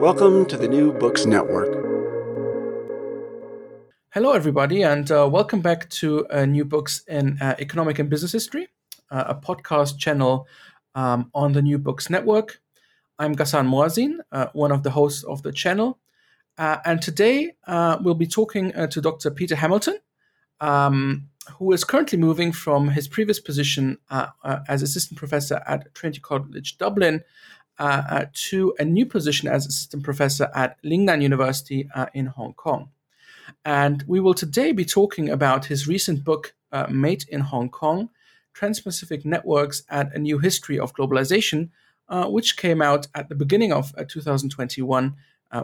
Welcome to the New Books Network. Hello, everybody, and uh, welcome back to uh, New Books in uh, Economic and Business History, uh, a podcast channel um, on the New Books Network. I'm Ghassan Moazzin, uh, one of the hosts of the channel. Uh, and today we'll be talking to Dr. Peter Hamilton, um, who is currently moving from his previous position as assistant professor at Trinity College Dublin uh, uh, to a new position as assistant professor at Lingnan University uh, in Hong Kong. And we will today be talking about his recent book, uh, Made in Hong Kong Trans Pacific Networks and a New History of Globalization, which came out at the beginning of uh, 2021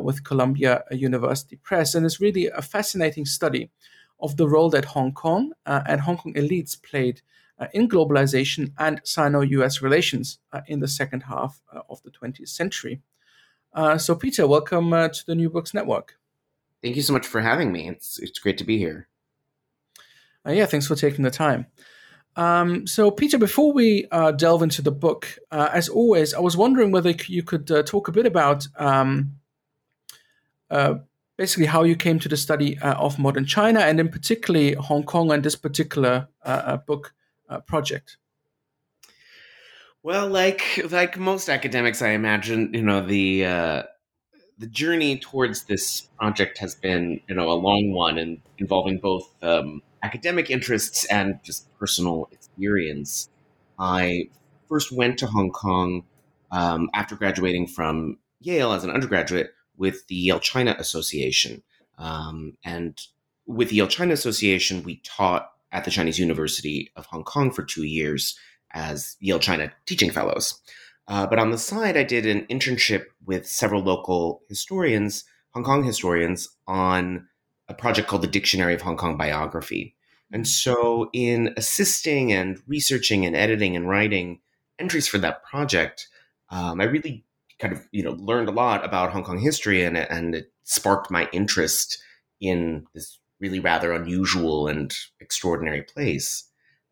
with Columbia University Press. And is really a fascinating study of the role that Hong Kong and Hong Kong elites played in globalization and Sino US relations uh, in the second half uh, of the 20th century. so, Peter, welcome to the New Books Network. Thank you so much for having me. It's, it's great to be here. yeah, thanks for taking the time. Um, so, Peter, before we uh, delve into the book, uh, as always, I was wondering whether you could uh, talk a bit about um, basically how you came to the study of modern China and, in particularly, Hong Kong and this particular book uh, project? Well, like like most academics, I imagine you know the uh, the journey towards this project has been you know a long one and involving both um, academic interests and just personal experience. I first went to Hong Kong um, after graduating from Yale as an undergraduate with the Yale China Association, um, and with the Yale China Association, we taught at the Chinese University of Hong Kong for two years as Yale China teaching fellows. Uh, but on the side, I did an internship with several local historians, Hong Kong historians, on a project called the Dictionary of Hong Kong Biography. And so, in assisting and researching and editing and writing entries for that project, um, I really kind of you know learned a lot about Hong Kong history, and and it sparked my interest in this really rather unusual and extraordinary place.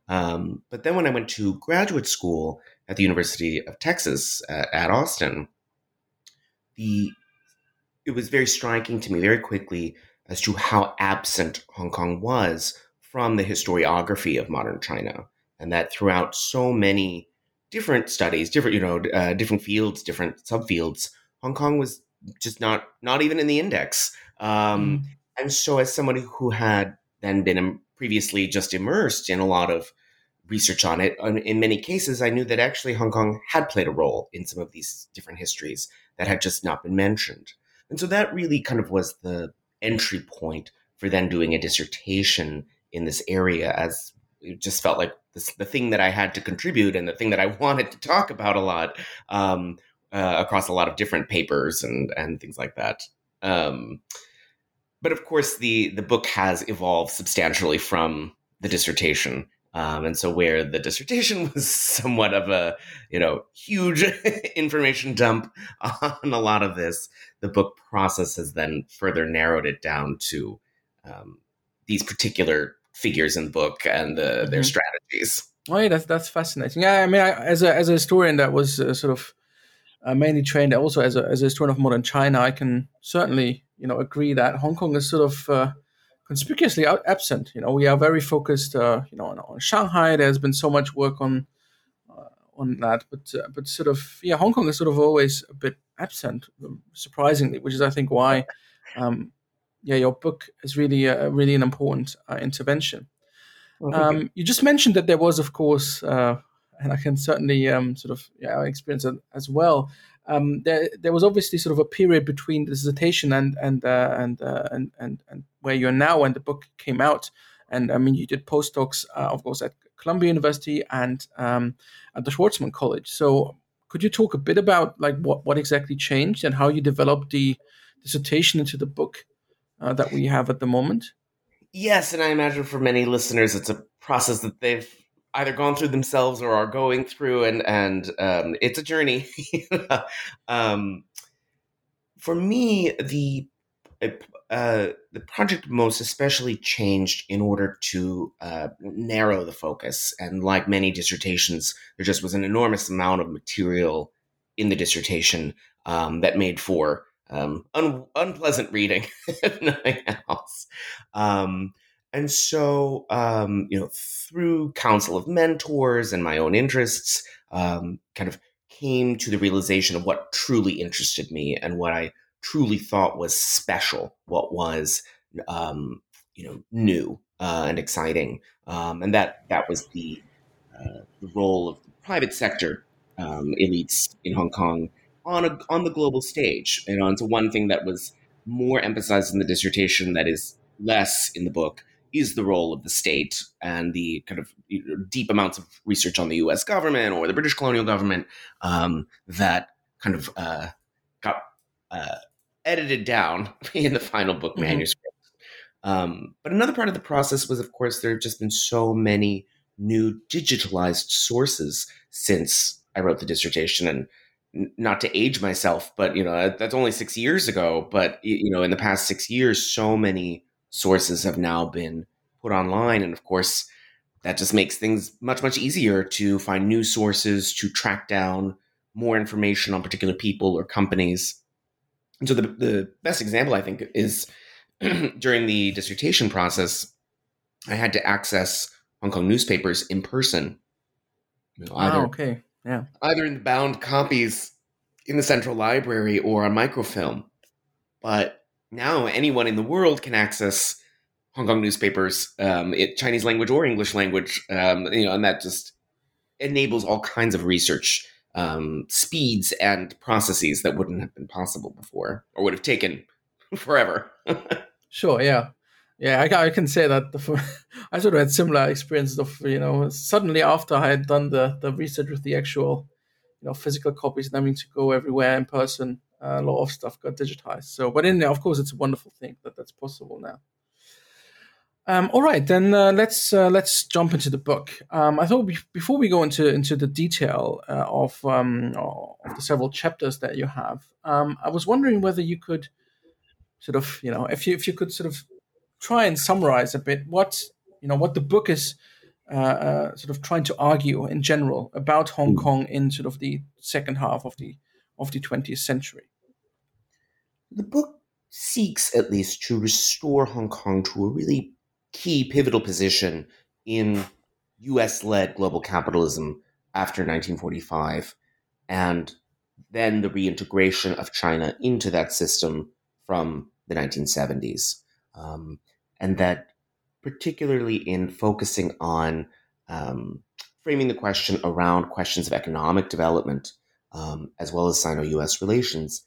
Um, but then when I went to graduate school at the University of Texas at Austin, the it was very striking to me very quickly as to how absent Hong Kong was from the historiography of modern China, and that throughout so many different studies, different you know, uh, different fields, different subfields, Hong Kong was just not not even in the index. Um, mm. And so, as somebody who had then been previously just immersed in a lot of research on it, in many cases, I knew that actually Hong Kong had played a role in some of these different histories that had just not been mentioned. And so that really kind of was the entry point for then doing a dissertation in this area, as it just felt like this, the thing that I had to contribute and the thing that I wanted to talk about a lot um, uh, across a lot of different papers and and things like that. Um, but of course, the the book has evolved substantially from the dissertation, Um, and so where the dissertation was somewhat of a, you know, huge information dump on a lot of this, the book process has then further narrowed it down to um, these particular figures in the book and the, mm-hmm. their strategies. Oh, yeah, that's that's fascinating. Yeah, I mean, I, as a as a historian that was uh, sort of uh, mainly trained also as a as a historian of modern China, I can certainly you know agree that Hong Kong is sort of uh, conspicuously out, absent. You know, we are very focused, uh, you know, on, on, Shanghai. There's been so much work on uh, on that, but uh, but sort of yeah, Hong Kong is sort of always a bit absent, um, surprisingly, which is I think why. Um, yeah, your book is really a, really an important uh, intervention. um, you just mentioned that there was, of course, uh, and I can certainly um, sort of yeah, experience it as well um, there there was obviously sort of a period between the dissertation and and uh, and, uh, and and and where you're now when the book came out. And I mean, you did postdocs, uh, of course, at Columbia University and um, at the Schwarzman College. So, could you talk a bit about like what what exactly changed and how you developed the dissertation into the book uh, that we have at the moment? Yes, and I imagine for many listeners, it's a process that they've either gone through themselves or are going through, and and um, it's a journey. um, for me, the uh, the project most especially changed in order to uh, narrow the focus. And like many dissertations, there just was an enormous amount of material in the dissertation um, that made for um, un- unpleasant reading, if nothing else. Um, and so, um, you know, through counsel of mentors and my own interests, um, kind of came to the realization of what truly interested me and what I truly thought was special, what was, um, you know, new uh, and exciting, um, and that that was the, uh, the role of the private sector um, elites in Hong Kong on a, on the global stage. You know, and so one thing that was more emphasized in the dissertation that is less in the book is the role of the state and the kind of deep amounts of research on the U.S. government or the British colonial government um, that kind of uh, got uh, edited down in the final book mm-hmm. manuscript. Um, but another part of the process was, of course, there have just been so many new digitalized sources since I wrote the dissertation, and not to age myself, but you know that's only six years ago. But you know, in the past six years, so many sources have now been put online. And of course, that just makes things much, much easier to find new sources, to track down more information on particular people or companies. And so the, the best example, I think, is during the dissertation process, I had to access Hong Kong newspapers in person. You know, either, oh, okay. Yeah. Either in bound copies in the central library or on microfilm. But now anyone in the world can access Hong Kong newspapers, um, it, Chinese language or English language, um, you know, and that just enables all kinds of research um, speeds and processes that wouldn't have been possible before or would have taken forever. sure, yeah. Yeah, I, I, can say that the, I sort of had similar experiences of, you know, suddenly after I had done the, the research with the actual, you know, physical copies and having to go everywhere in person, a lot of stuff got digitized. So, but in there, of course, it's a wonderful thing that that's possible now. Um, all right, then uh, let's uh, let's jump into the book. Um, I thought be- before we go into into the detail uh, of um, of the several chapters that you have, um, I was wondering whether you could sort of you know if you if you could sort of try and summarize a bit what you know what the book is uh, uh, sort of trying to argue in general about Hong hmm. Kong in sort of the second half of the of the 20th century. The book seeks at least to restore Hong Kong to a really key pivotal position in US led global capitalism after 1945 and then the reintegration of China into that system from the 1970s. Um, and that, particularly in focusing on um, framing the question around questions of economic development um, as well as Sino US relations,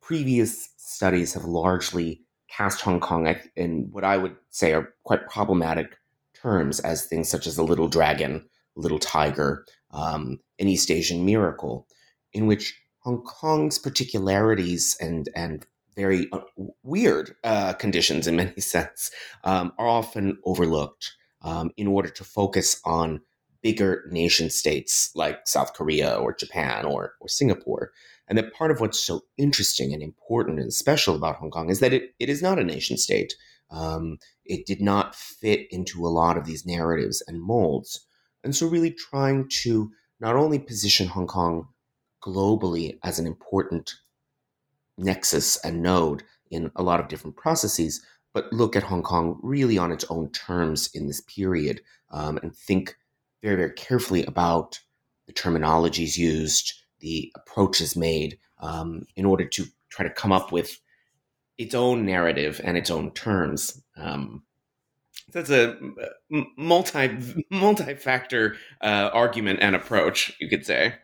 previous studies have largely cast Hong Kong in what I would say are quite problematic terms as things such as a little dragon, little tiger, um, an East Asian miracle, in which Hong Kong's particularities and, and very uh, weird uh, conditions in many sense um, are often overlooked. um, in order to focus on bigger nation states like South Korea or Japan or, or Singapore. And that part of what's so interesting and important and special about Hong Kong is that it, it is not a nation state. Um, it did not fit into a lot of these narratives and molds. And so, really trying to not only position Hong Kong globally as an important nexus and node in a lot of different processes, but look at Hong Kong really on its own terms in this period um, and think very, very carefully about the terminologies used, the approaches made um, in order to try to come up with its own narrative and its own terms. Um, that's a multi multi factor uh, argument and approach, you could say.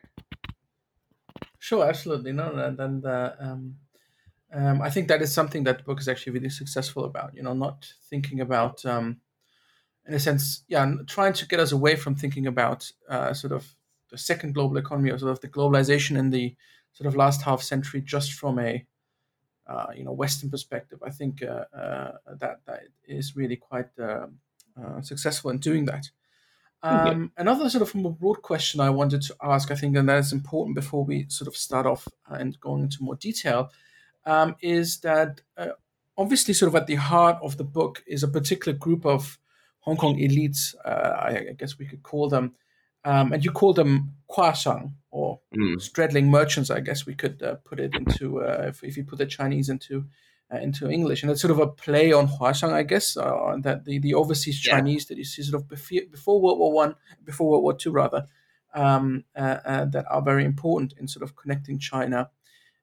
Sure, absolutely. No, and, and uh, um, um, I think that is something that the book is actually really successful about. You know, not thinking about, um, in a sense, yeah, trying to get us away from thinking about uh, sort of the second global economy or sort of the globalization in the sort of last half century just from a uh, you know Western perspective. I think uh, uh, that that is really quite um, uh, successful in doing that. Um, Another sort of more broad question I wanted to ask, I think, and that is important before we sort of start off and going into more detail, um, is that uh, obviously, sort of at the heart of the book is a particular group of Hong Kong elites, uh, I, guess we could call them, um, and you call them Kuashang or mm. straddling merchants. I guess we could uh, put it into uh, if, if you put the Chinese into uh, into English, and it's sort of a play on Huashang, I guess, uh, that the, the overseas yeah. Chinese that you see sort of before, before World War One, before World War Two, rather, um, that are very important in sort of connecting China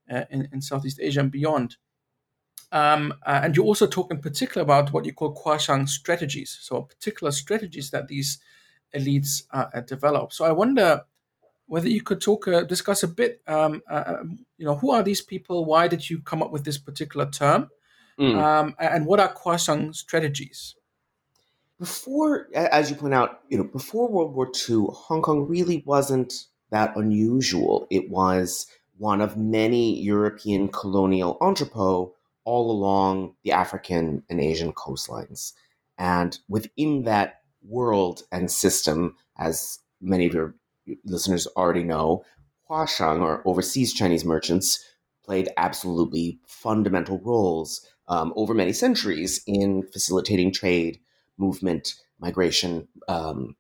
uh, in, in, Southeast Asia and beyond. Um, uh, and you also talk in particular about what you call Kuashang strategies, so particular strategies that these elites uh, develop. So I wonder whether you could talk, uh, discuss a bit, um, uh, um, you know, who are these people? Why did you come up with this particular term? Mm. Um, and what are Kuashang strategies? Before, as you point out, you know, before World War II, Hong Kong really wasn't that unusual. It was one of many European colonial entrepôts all along the African and Asian coastlines. And within that world and system, as many of your listeners already know, Huashang, or overseas Chinese merchants, played absolutely fundamental roles um, over many centuries in facilitating trade, movement, migration, um,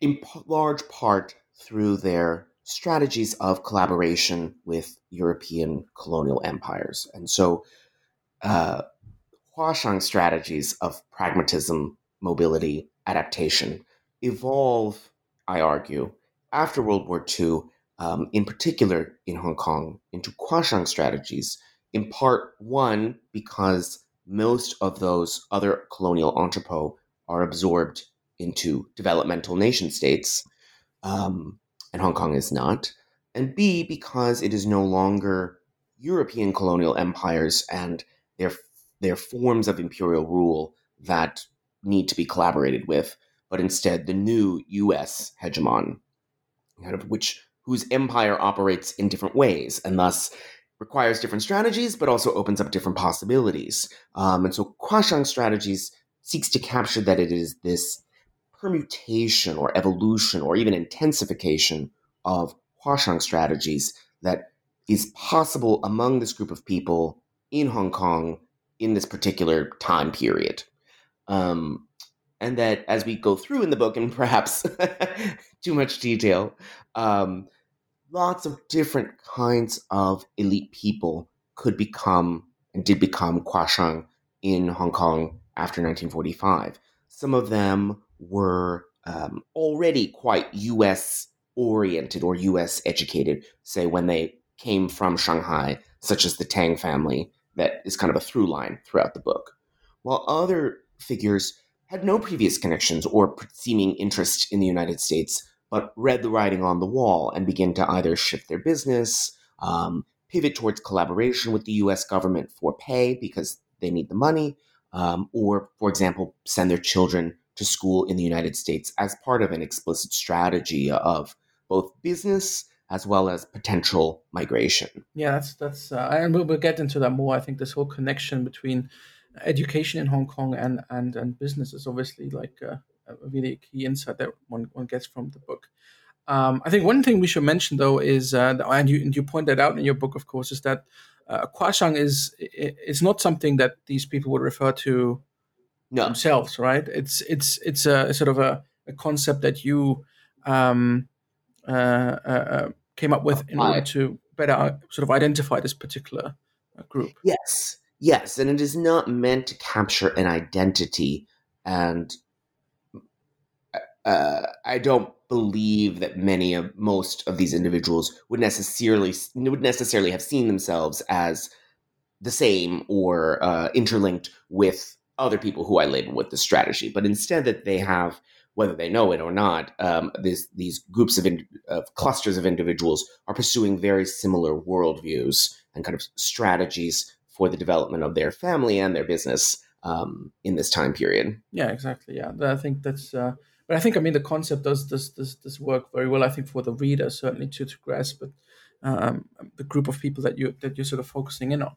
in p- large part through their strategies of collaboration with European colonial empires. And so, uh, Huashang strategies of pragmatism, mobility, adaptation evolve, I argue, after World War II, um, in particular in Hong Kong, into Kuashang strategies, in part one, because most of those other colonial entrepôts are absorbed into developmental nation states. Um, and Hong Kong is not, and B, because it is no longer European colonial empires and their, their forms of imperial rule that need to be collaborated with, but instead the new US hegemon, kind of which whose empire operates in different ways and thus requires different strategies, but also opens up different possibilities. Um, and so Kuashang strategies seeks to capture that it is this permutation or evolution or even intensification of Huashang strategies that is possible among this group of people in Hong Kong in this particular time period. Um, and that as we go through in the book, and perhaps too much detail, um, lots of different kinds of elite people could become and did become Kuashang in Hong Kong after 1945. Some of them were um, already quite US oriented or US educated, say when they came from Shanghai, such as the Tang family, that is kind of a through line throughout the book. While other figures had no previous connections or seeming interest in the United States, but read the writing on the wall and began to either shift their business, um, pivot towards collaboration with the US government for pay because they need the money, um, or, for example, send their children to school in the United States as part of an explicit strategy of both business as well as potential migration. Yeah, that's that's, uh, and we'll, we'll get into that more. I think this whole connection between education in Hong Kong and and and business is obviously like uh, a really key insight that one, one gets from the book. Um, I think one thing we should mention, though, is uh, and you and you pointed out in your book, of course, is that uh, Kuashang is is not something that these people would refer to no. themselves, right? It's it's it's a, a sort of a, a, concept that you um, uh, uh, uh came up with in order to better sort of identify this particular uh, group. Yes, yes, and it is not meant to capture an identity, and uh, I don't believe that many of most of these individuals would necessarily would necessarily have seen themselves as the same or uh, interlinked with other people who I label with the strategy, but instead that they have, whether they know it or not, um, this, these groups of, in, of clusters of individuals are pursuing very similar worldviews and kind of strategies for the development of their family and their business um, in this time period. Yeah, exactly. Yeah, I think that's. Uh, but I think I mean the concept does this this this work very well. I think for the reader certainly to to grasp it, um, the group of people that you that you're sort of focusing in on.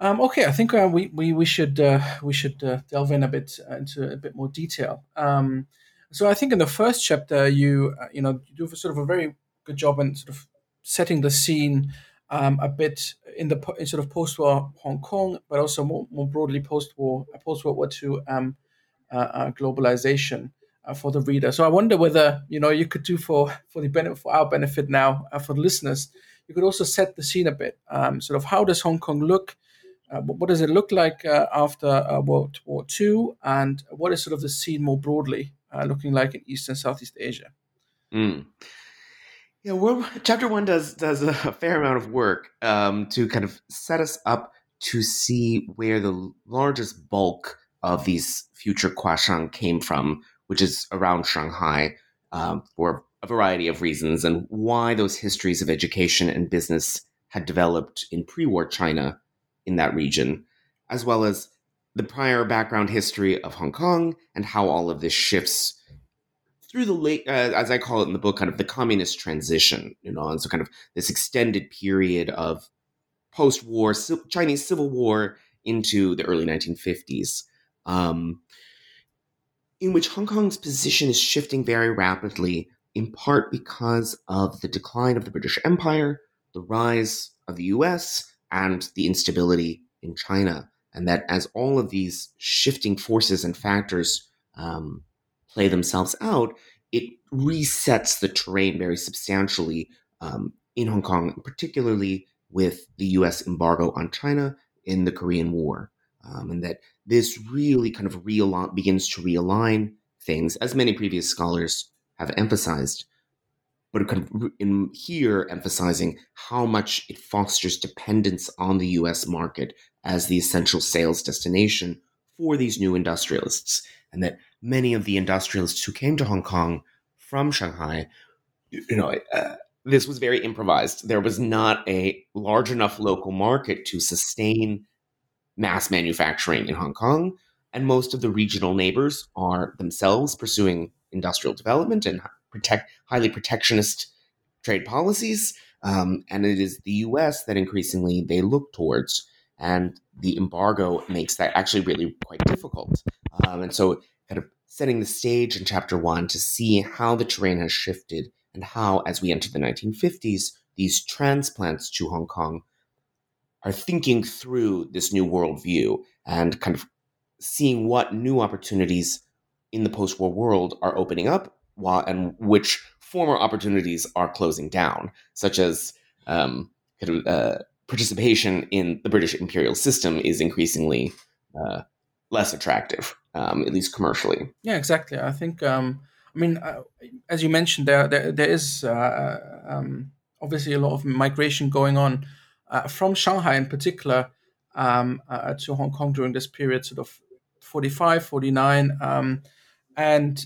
Um, okay, I think uh, we, we we should uh, we should uh, delve in a bit uh, into a bit more detail. Um, so I think in the first chapter, you uh, you know you do sort of a very good job in sort of setting the scene um, a bit in the in sort of post-war Hong Kong, but also more, more broadly post-war post World War II um, uh, globalization for the reader. So I wonder whether you know you could do for for the benefit for our benefit now for the listeners. You could also set the scene a bit. Um, sort of how does Hong Kong look? Uh, what does it look like uh, after uh, World War II, and what is sort of the scene more broadly uh, looking like in East and Southeast Asia? Mm. Yeah, well, chapter one does does a fair amount of work um, to kind of set us up to see where the largest bulk of these future Kuashang came from, which is around Shanghai, um, for a variety of reasons, and why those histories of education and business had developed in pre-war China in that region, as well as the prior background history of Hong Kong and how all of this shifts through the late, uh, as I call it in the book, kind of the communist transition, you know, and so kind of this extended period of post-war Chinese Civil War into the early 1950s, um, in which Hong Kong's position is shifting very rapidly, in part because of the decline of the British Empire, the rise of the U.S., and the instability in China. And that as all of these shifting forces and factors um, play themselves out, it resets the terrain very substantially um, in Hong Kong, particularly with the US embargo on China in the Korean War. Um, and that this really kind of realign, begins to realign things, as many previous scholars have emphasized, but kind of in here emphasizing how much it fosters dependence on the US market as the essential sales destination for these new industrialists. And that many of the industrialists who came to Hong Kong from Shanghai, you know, uh, this was very improvised. There was not a large enough local market to sustain mass manufacturing in Hong Kong. And most of the regional neighbors are themselves pursuing industrial development and protect highly protectionist trade policies, um, and it is the U.S. that increasingly they look towards, and the embargo makes that actually really quite difficult. Um, and so, kind of setting the stage in chapter one to see how the terrain has shifted and how, as we enter the 1950s, these transplants to Hong Kong are thinking through this new worldview and kind of seeing what new opportunities in the post-war world are opening up while, and which former opportunities are closing down, such as um, kind of, uh, participation in the British imperial system is increasingly uh, less attractive, um, at least commercially. Yeah, exactly. I think. Um, I mean, uh, as you mentioned, there there, there is uh, um, obviously a lot of migration going on uh, from Shanghai in particular um, uh, to Hong Kong during this period, sort of 45, 49. Um, and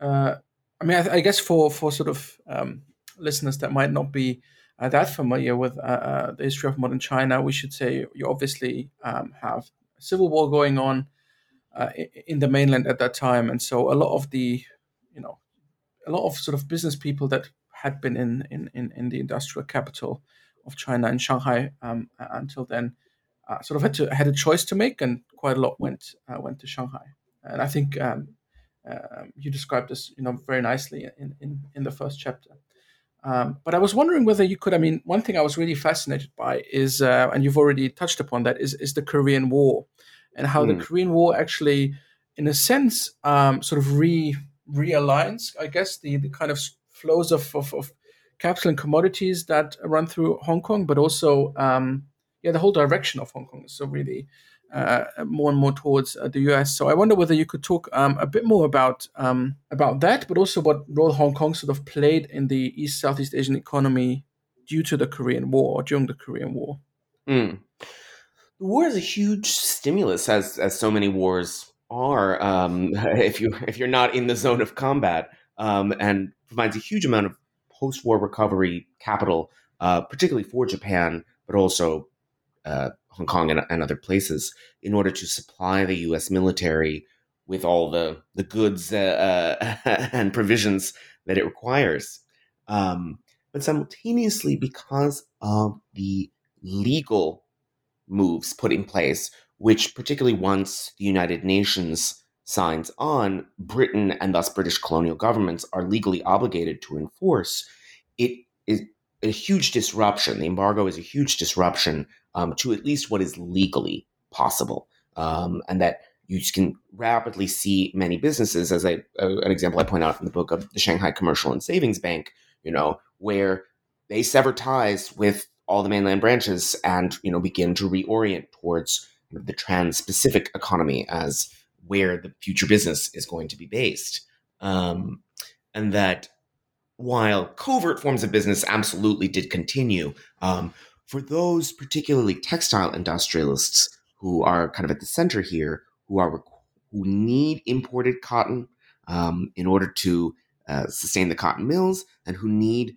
I mean, I, I, guess for for sort of um, listeners that might not be uh, that familiar with uh, uh, the history of modern China, we should say you obviously have civil war going on uh, in the mainland at that time, and so a lot of the, you know, a lot of sort of business people that had been in in, in, in the industrial capital of China in Shanghai um, until then, uh, sort of had to had a choice to make, and quite a lot went uh, went to Shanghai, and I think. Um, um, you described this, you know, very nicely in in, in the first chapter. Um, but I was wondering whether you could. I mean, one thing I was really fascinated by is, uh, and you've already touched upon that, is is the Korean War, and how mm. the hmm. Korean War actually, in a sense, um, sort of re realigns, I guess, the the kind of flows of, of, of capital and commodities that run through Hong Kong, but also, um, yeah, the whole direction of Hong Kong. So really, more and more towards uh, the US. So I wonder whether you could talk um, a bit more about um, about that, but also what role Hong Kong sort of played in the East Southeast Asian economy due to the Korean War or during the Korean War. Mm. The war is a huge stimulus, as as so many wars are. Um, if you if you're not in the zone of combat, um, and provides a huge amount of post-war recovery capital, uh, particularly for Japan, but also uh, Hong Kong and, and, other places in order to supply the U.S. military with all the the goods uh, uh and provisions that it requires. Um, but simultaneously, because of the legal moves put in place, which particularly once the United Nations signs on, Britain and thus British colonial governments are legally obligated to enforce, it is a huge disruption. The embargo is a huge disruption um, to at least what is legally possible, um, and that you can rapidly see many businesses, as I, uh, an example I point out in the book of the Shanghai Commercial and Savings Bank, you know, where they sever ties with all the mainland branches and you know begin to reorient towards the trans-Pacific economy as where the future business is going to be based, um, and that while covert forms of business absolutely did continue, um, for those particularly textile industrialists who are kind of at the center here, who are who need imported cotton um, in order to uh, sustain the cotton mills, and who need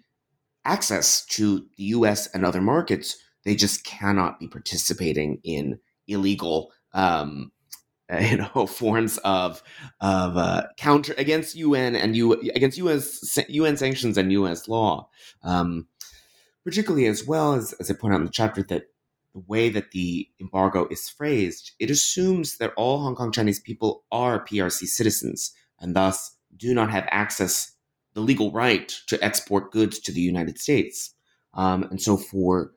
access to the U.S. and other markets, they just cannot be participating in illegal um, you know forms of of uh, counter against UN and U against US UN sanctions and US law, um, particularly as well as as I point out in the chapter that the way that the embargo is phrased, it assumes that all Hong Kong Chinese people are PRC citizens and thus do not have access the legal right to export goods to the United States. Um, and so for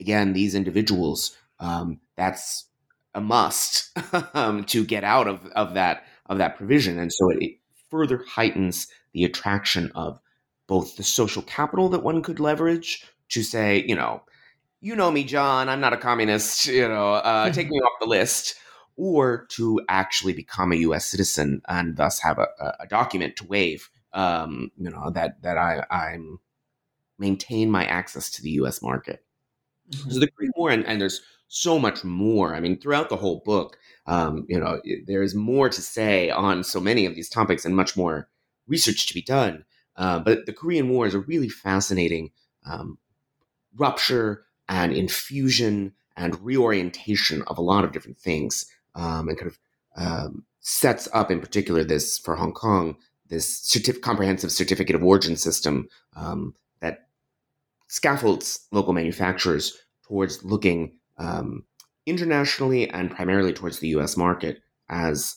again these individuals, um, that's a must um, to get out of, of that of that provision, and so it, it further heightens the attraction of both the social capital that one could leverage to say, you know, you know me, John, I'm not a communist, you know, uh, take me off the list, or to actually become a U.S. citizen and thus have a, a document to waive, um, you know, that that I I'm maintain my access to the U.S. market. Mm-hmm. So the Korean War, and, and there's so much more. I mean, throughout the whole book, um, you know, there is more to say on so many of these topics and much more research to be done. Uh, but the Korean War is a really fascinating um, rupture and infusion and reorientation of a lot of different things, um, and kind of um, sets up, in particular, this for Hong Kong, this certif- comprehensive certificate of origin system um, that scaffolds local manufacturers towards looking um, internationally and primarily towards the U.S. market as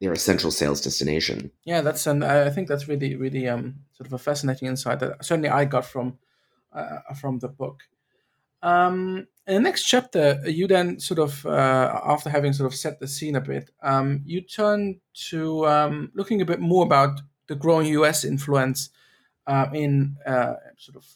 their essential sales destination. Yeah, that's and I think that's really really um, sort of a fascinating insight that certainly I got from uh, from the book. Um, in the next chapter, you then sort of uh, after having sort of set the scene a bit, um, you turn to um, looking a bit more about the growing U.S. influence uh, in uh, sort of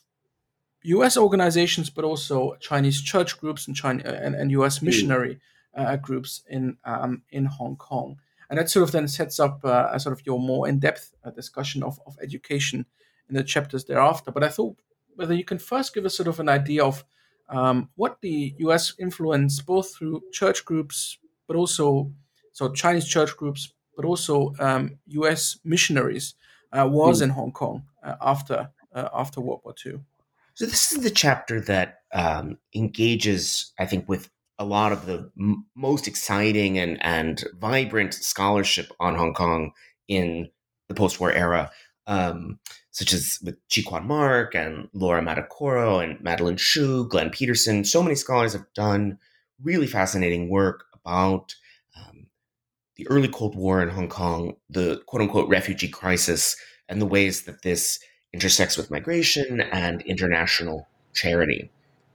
U.S. organizations, but also Chinese church groups and China and, and U.S. Hmm. missionary uh, groups in um, in Hong Kong, and that sort of then sets up uh, a sort of your more in-depth uh, discussion of, of education in the chapters thereafter. But I thought whether you can first give us sort of an idea of um, what the U.S. influence, both through church groups, but also so Chinese church groups, but also um, U.S. missionaries, uh, was mm. in Hong Kong uh, after uh, after World War II. So this is the chapter that um, engages, I think, with a lot of the m- most exciting and and vibrant scholarship on Hong Kong in the post-war era, um, such as with Chi Kwan Mark and Laura Madokoro and Madeline Hsu, Glen Peterson. So many scholars have done really fascinating work about um, the early Cold War in Hong Kong, the quote unquote refugee crisis, and the ways that this intersects with migration and international charity.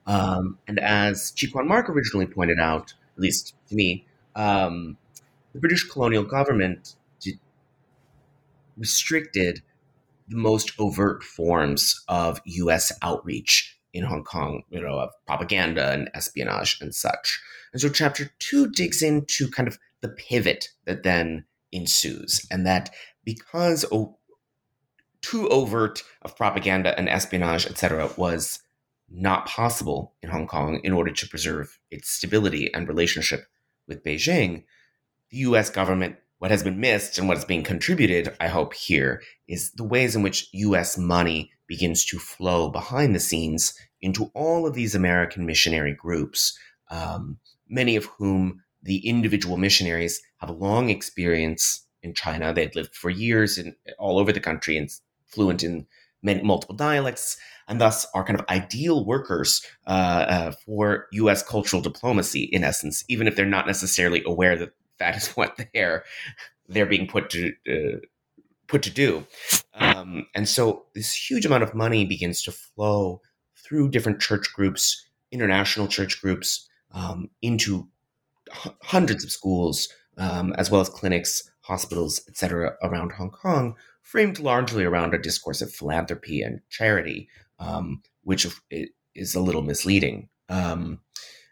Um, and as Chi Kwan Mark originally pointed out, at least to me, um, the British colonial government restricted the most overt forms of U.S. outreach in Hong Kong, you know, of propaganda and espionage and such. And so, chapter two digs into kind of the pivot that then ensues, and that because oh, too overt of propaganda and espionage, etc., was not possible in Hong Kong in order to preserve its stability and relationship with Beijing, the US government, what has been missed and what is being contributed, I hope, here is the ways in which US money begins to flow behind the scenes into all of these American missionary groups, um, many of whom the individual missionaries have a long experience in China. They'd lived for years in all over the country and fluent in many, multiple dialects and thus are kind of ideal workers uh, uh, for U.S. cultural diplomacy, in essence, even if they're not necessarily aware that that is what they're they're being put to uh, put to do. Um, and so this huge amount of money begins to flow through different church groups, international church groups, um, into h- hundreds of schools, um, as well as clinics, hospitals, etc., around Hong Kong, framed largely around a discourse of philanthropy and charity, um, which is a little misleading. Um,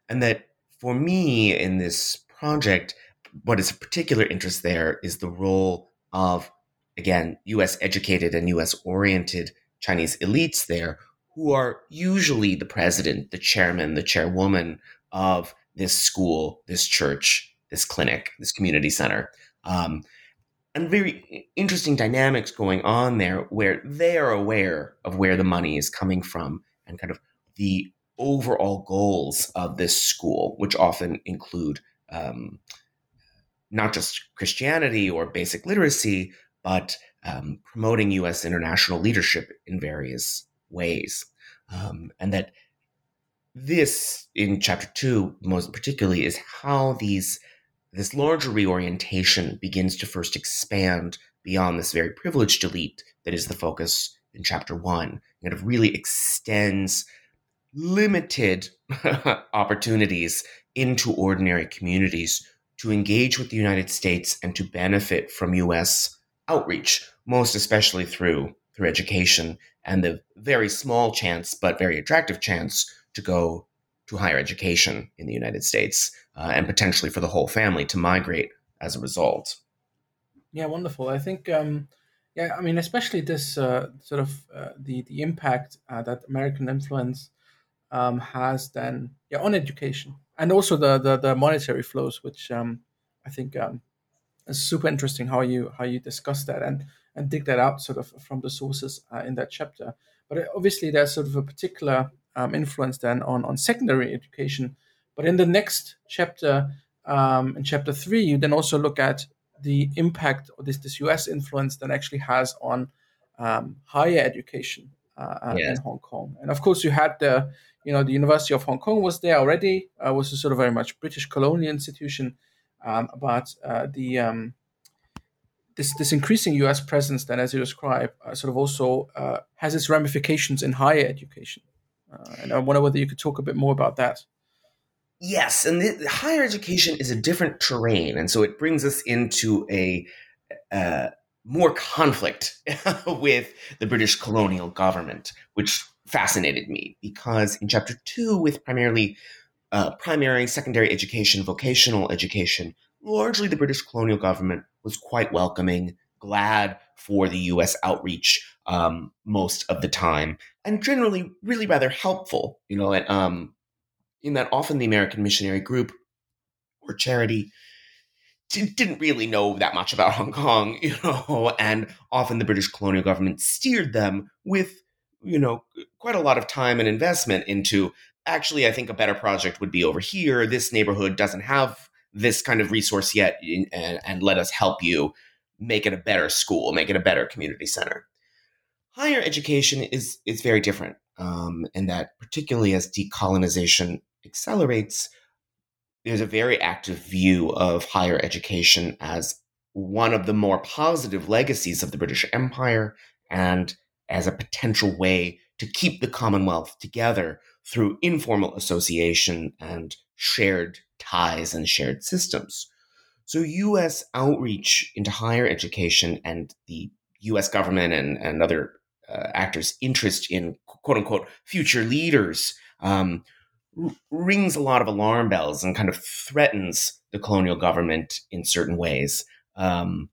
and that for me in this project, what is of particular interest there is the role of, again, US educated and US oriented Chinese elites there who are usually the president, the chairman, the chairwoman of this school, this church, this clinic, this community center. Um, and very interesting dynamics going on there where they are aware of where the money is coming from and kind of the overall goals of this school, which often include um, not just Christianity or basic literacy, but um, promoting U.S. international leadership in various ways. Um, and that this, in chapter two, most particularly, is how these this larger reorientation begins to first expand beyond this very privileged elite that is the focus in chapter one. And it really extends limited opportunities into ordinary communities to engage with the United States and to benefit from US outreach, most especially through through education and the very small chance but very attractive chance to go to higher education in the United States uh, and potentially for the whole family to migrate as a result. Yeah, wonderful. I think, um, yeah, I mean, especially this uh, sort of uh, the the impact uh, that American influence um, has then yeah on education and also the the, the monetary flows, which um, I think um, is super interesting how you how you discuss that and and dig that out sort of from the sources uh, in that chapter. But uh, obviously, there's sort of a particular um, influence then on on secondary education but in the next chapter, um, in chapter three, you then also look at the impact of this, this US influence that actually has on um, higher education uh, uh, in Hong Kong. And of course, you had the, you know, the University of Hong Kong was there already, uh, was a sort of very much British colonial institution. Um, but uh, the um, this this increasing U.S. presence, then as you describe, uh, sort of also uh, has its ramifications in higher education. and I wonder whether you could talk a bit more about that. Yes, and the, higher education is a different terrain, and so it brings us into a uh, more conflict with the British colonial government, which fascinated me because in chapter two, with primarily uh, primary, secondary education, vocational education, largely the British colonial government was quite welcoming, glad for the U.S. outreach um, most of the time, and generally really rather helpful. You know, and, um, in that often the American missionary group or charity didn't really know that much about Hong Kong, you know, and often the British colonial government steered them with, you know, quite a lot of time and investment into actually, I think a better project would be over here. This neighborhood doesn't have this kind of resource yet, and, and let us help you make it a better school, make it a better community center. Higher education is is very different um, in that, particularly as decolonization accelerates, there's a very active view of higher education as one of the more positive legacies of the British Empire and as a potential way to keep the Commonwealth together through informal association and shared ties and shared systems. So, US outreach into higher education and the US government and, and other uh, actors' interest in quote unquote future leaders um, r- rings a lot of alarm bells and kind of threatens the colonial government in certain ways, um,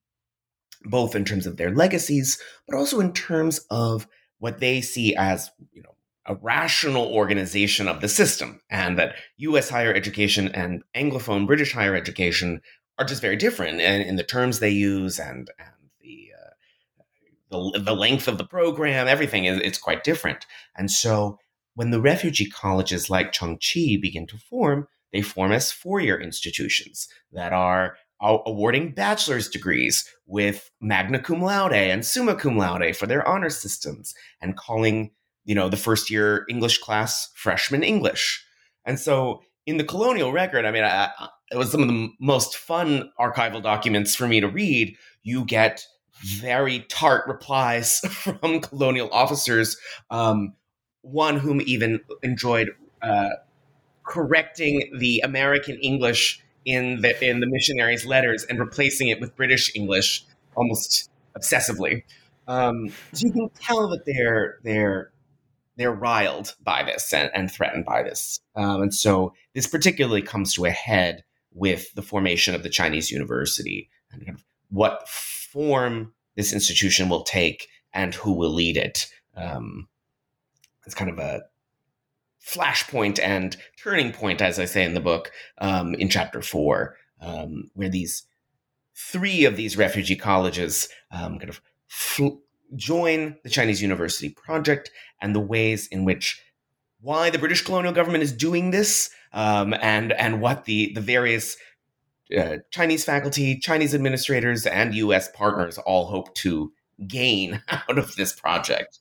both in terms of their legacies, but also in terms of what they see as you know a rational organization of the system, and that U.S. higher education and Anglophone British higher education are just very different in, in the terms they use and and the, uh, the the length of the program. Everything is it's quite different, and so when the refugee colleges like Chung Chi begin to form, they form as four-year institutions that are awarding bachelor's degrees with magna cum laude and summa cum laude for their honor systems and calling you know the first year english class freshman english. And so in the colonial record i mean I, I, it was some of the most fun archival documents for me to read. You get very tart replies from colonial officers um, one whom even enjoyed uh, correcting the american english in the in the missionaries' letters and replacing it with British English almost obsessively. Um, so you can tell that they're they're they're riled by this and, and threatened by this, um, and so this particularly comes to a head with the formation of the Chinese University and kind of what form this institution will take and who will lead it. Um, it's kind of a flashpoint and turning point, as I say in the book, um, in chapter four, um, where these three of these refugee colleges um, kind of fl- join the Chinese University project and the ways in which why the British colonial government is doing this um, and and what the the various uh, Chinese faculty, Chinese administrators, and U.S. partners all hope to gain out of this project.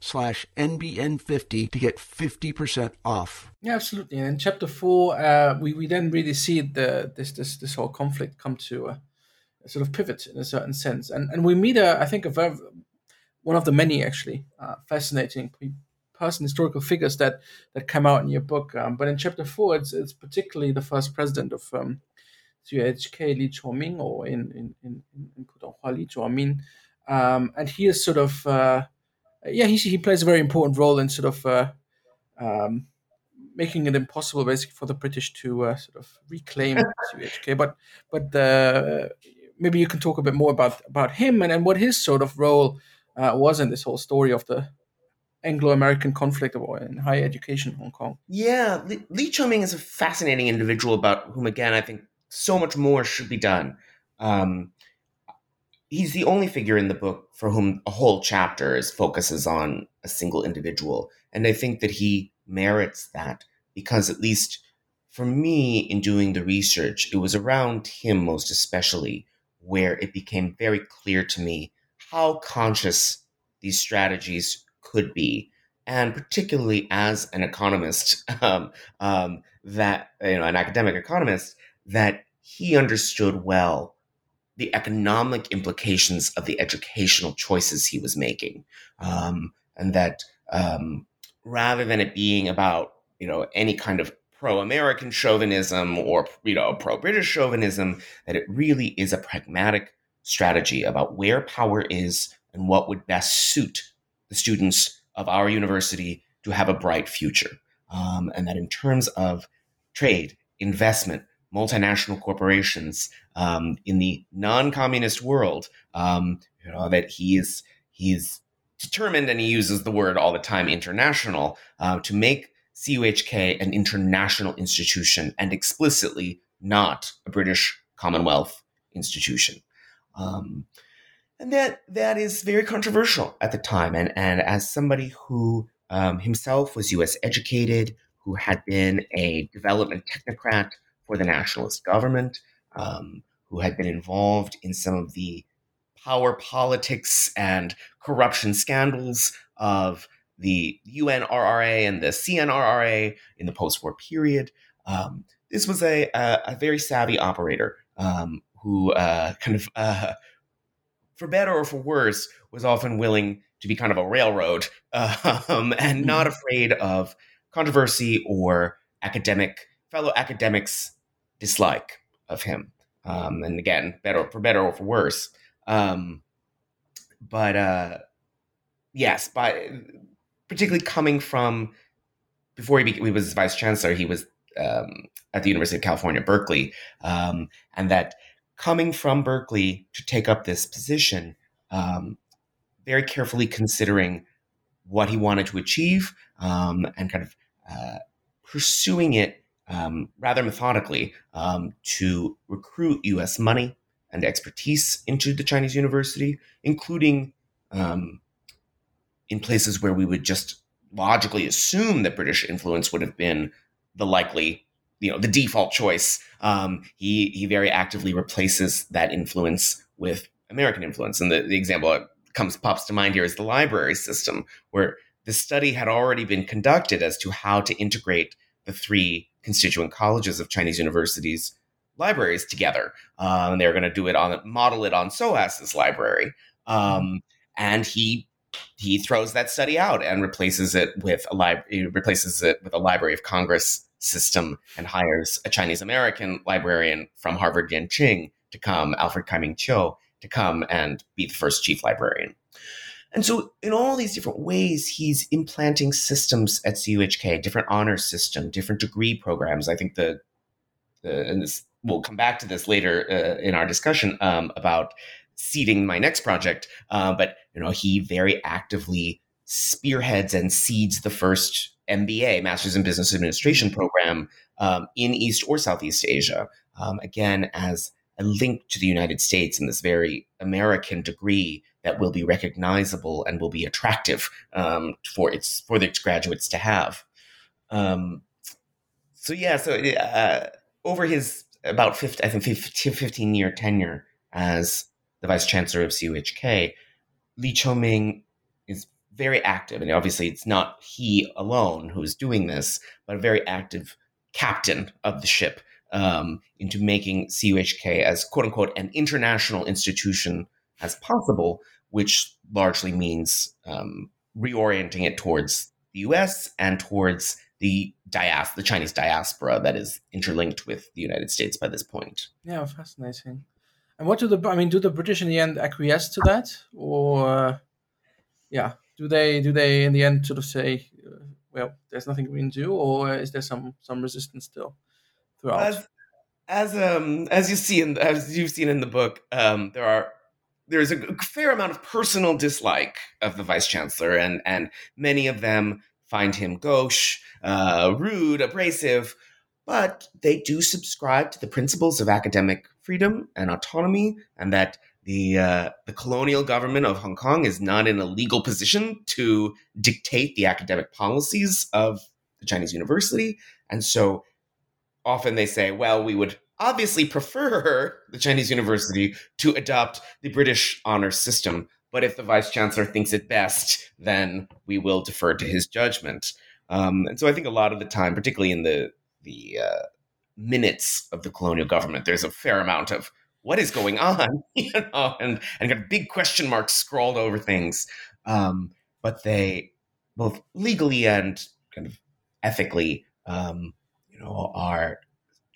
slash NBN50 to get 50% off. Yeah, absolutely. And in chapter four, uh, we, we then really see the this this this whole conflict come to a, a sort of pivot in a certain sense, and and we meet a I think a very one of the many actually uh, fascinating person historical figures that that come out in your book. Um, but in chapter four, it's it's particularly the first president of um, CUHK Li Choh-ming, or in in in, in Putonghua Li Chuoming, um, and he is sort of uh, yeah, he he plays a very important role in sort of uh, um, making it impossible, basically, for the British to uh, sort of reclaim CUHK. But but uh, maybe you can talk a bit more about about him and, and what his sort of role uh, was in this whole story of the Anglo-American conflict in higher education in Hong Kong. Yeah, Li, Choh-ming is a fascinating individual about whom, again, I think so much more should be done. Um, he's the only figure in the book for whom a whole chapter is focuses on a single individual. And i think that he merits that because at least for me in doing the research it was around him most especially where it became very clear to me how conscious these strategies could be. And particularly as an economist um, um, that you know an academic economist that he understood well the economic implications of the educational choices he was making, um, and that um, rather than it being about you know any kind of pro-American chauvinism or you know pro-British chauvinism. That it really is a pragmatic strategy about where power is and what would best suit the students of our university to have a bright future. Um, and that in terms of trade, investment, multinational corporations um, in the non-communist world, um, you know, that he is he's determined, and he uses the word all the time, international, uh, to make CUHK an international institution and explicitly not a British Commonwealth institution. Um, and that that is very controversial at the time. And and as somebody who um, himself was U.S. educated, who had been a development technocrat for the nationalist government, um, who had been involved in some of the power politics and corruption scandals of the UNRRA and the CNRRA in the post-war period. Um, this was a, a, a, very savvy operator um, who uh, kind of, uh, for better or for worse, was often willing to be kind of a railroad um, and not mm-hmm. afraid of controversy or academic fellow academics' dislike of him. Um, and again, better for better or for worse. Um, but uh, yes, by particularly coming from before he, became, he was vice chancellor, he was um, at the University of California, Berkeley, um, and that coming from Berkeley to take up this position, um, very carefully considering what he wanted to achieve um, and kind of uh, pursuing it um, rather methodically um, to recruit U.S. money and expertise into the Chinese university, including um, in places where we would just logically assume that British influence would have been the likely, you know, the default choice. Um, he he very actively replaces that influence with American influence, and the, the example that comes pops to mind here is the library system, where the study had already been conducted as to how to integrate the three constituent colleges of Chinese universities libraries together. Um, and they were going to do it on model it on SOAS's library. Um, and he he throws that study out and replaces it with a library replaces it with a Library of Congress system and hires a Chinese American librarian from Harvard Yenching to come, Alfred Kai-Ming Chiu, to come and be the first chief librarian. And so, in all these different ways, he's implanting systems at CUHK, different honor system, different degree programs. I think the, the and this we'll come back to this later uh, in our discussion um, about seeding my next project. Uh, but you know, he very actively spearheads and seeds the first MBA, Masters in Business Administration program um, in East or Southeast Asia. Um, again, as a link to the United States in this very American degree that will be recognizable and will be attractive um, for its for its graduates to have. Um, so yeah, so uh, over his about 50, I think 15 year tenure as the vice chancellor of CUHK, Li Choh-ming is very active. And obviously, it's not he alone who's doing this, but a very active captain of the ship um, into making CUHK as quote unquote an international institution as possible, which largely means um, reorienting it towards the US and towards the dias- the Chinese diaspora that is interlinked with the United States by this point. Yeah, fascinating. And what do the I mean? Do the British in the end acquiesce to that, or uh, yeah, do they do they in the end sort of say, uh, well, there's nothing we can do, or is there some some resistance still throughout? As, as um as you see in as you've seen in the book, um, there are there's a fair amount of personal dislike of the vice chancellor, and and many of them find him gauche, uh, rude, abrasive, but they do subscribe to the principles of academic freedom and autonomy, and that the uh, the colonial government of Hong Kong is not in a legal position to dictate the academic policies of the Chinese university, and so often they say, "Well, we would." Obviously, prefer the Chinese university to adopt the British honor system, but if the vice chancellor thinks it best, then we will defer to his judgment. Um, and so I think a lot of the time, particularly in the the uh, minutes of the colonial government, there's a fair amount of what is going on, you know, and and got big question marks scrawled over things. Um, but they both legally and kind of ethically, um, you know, are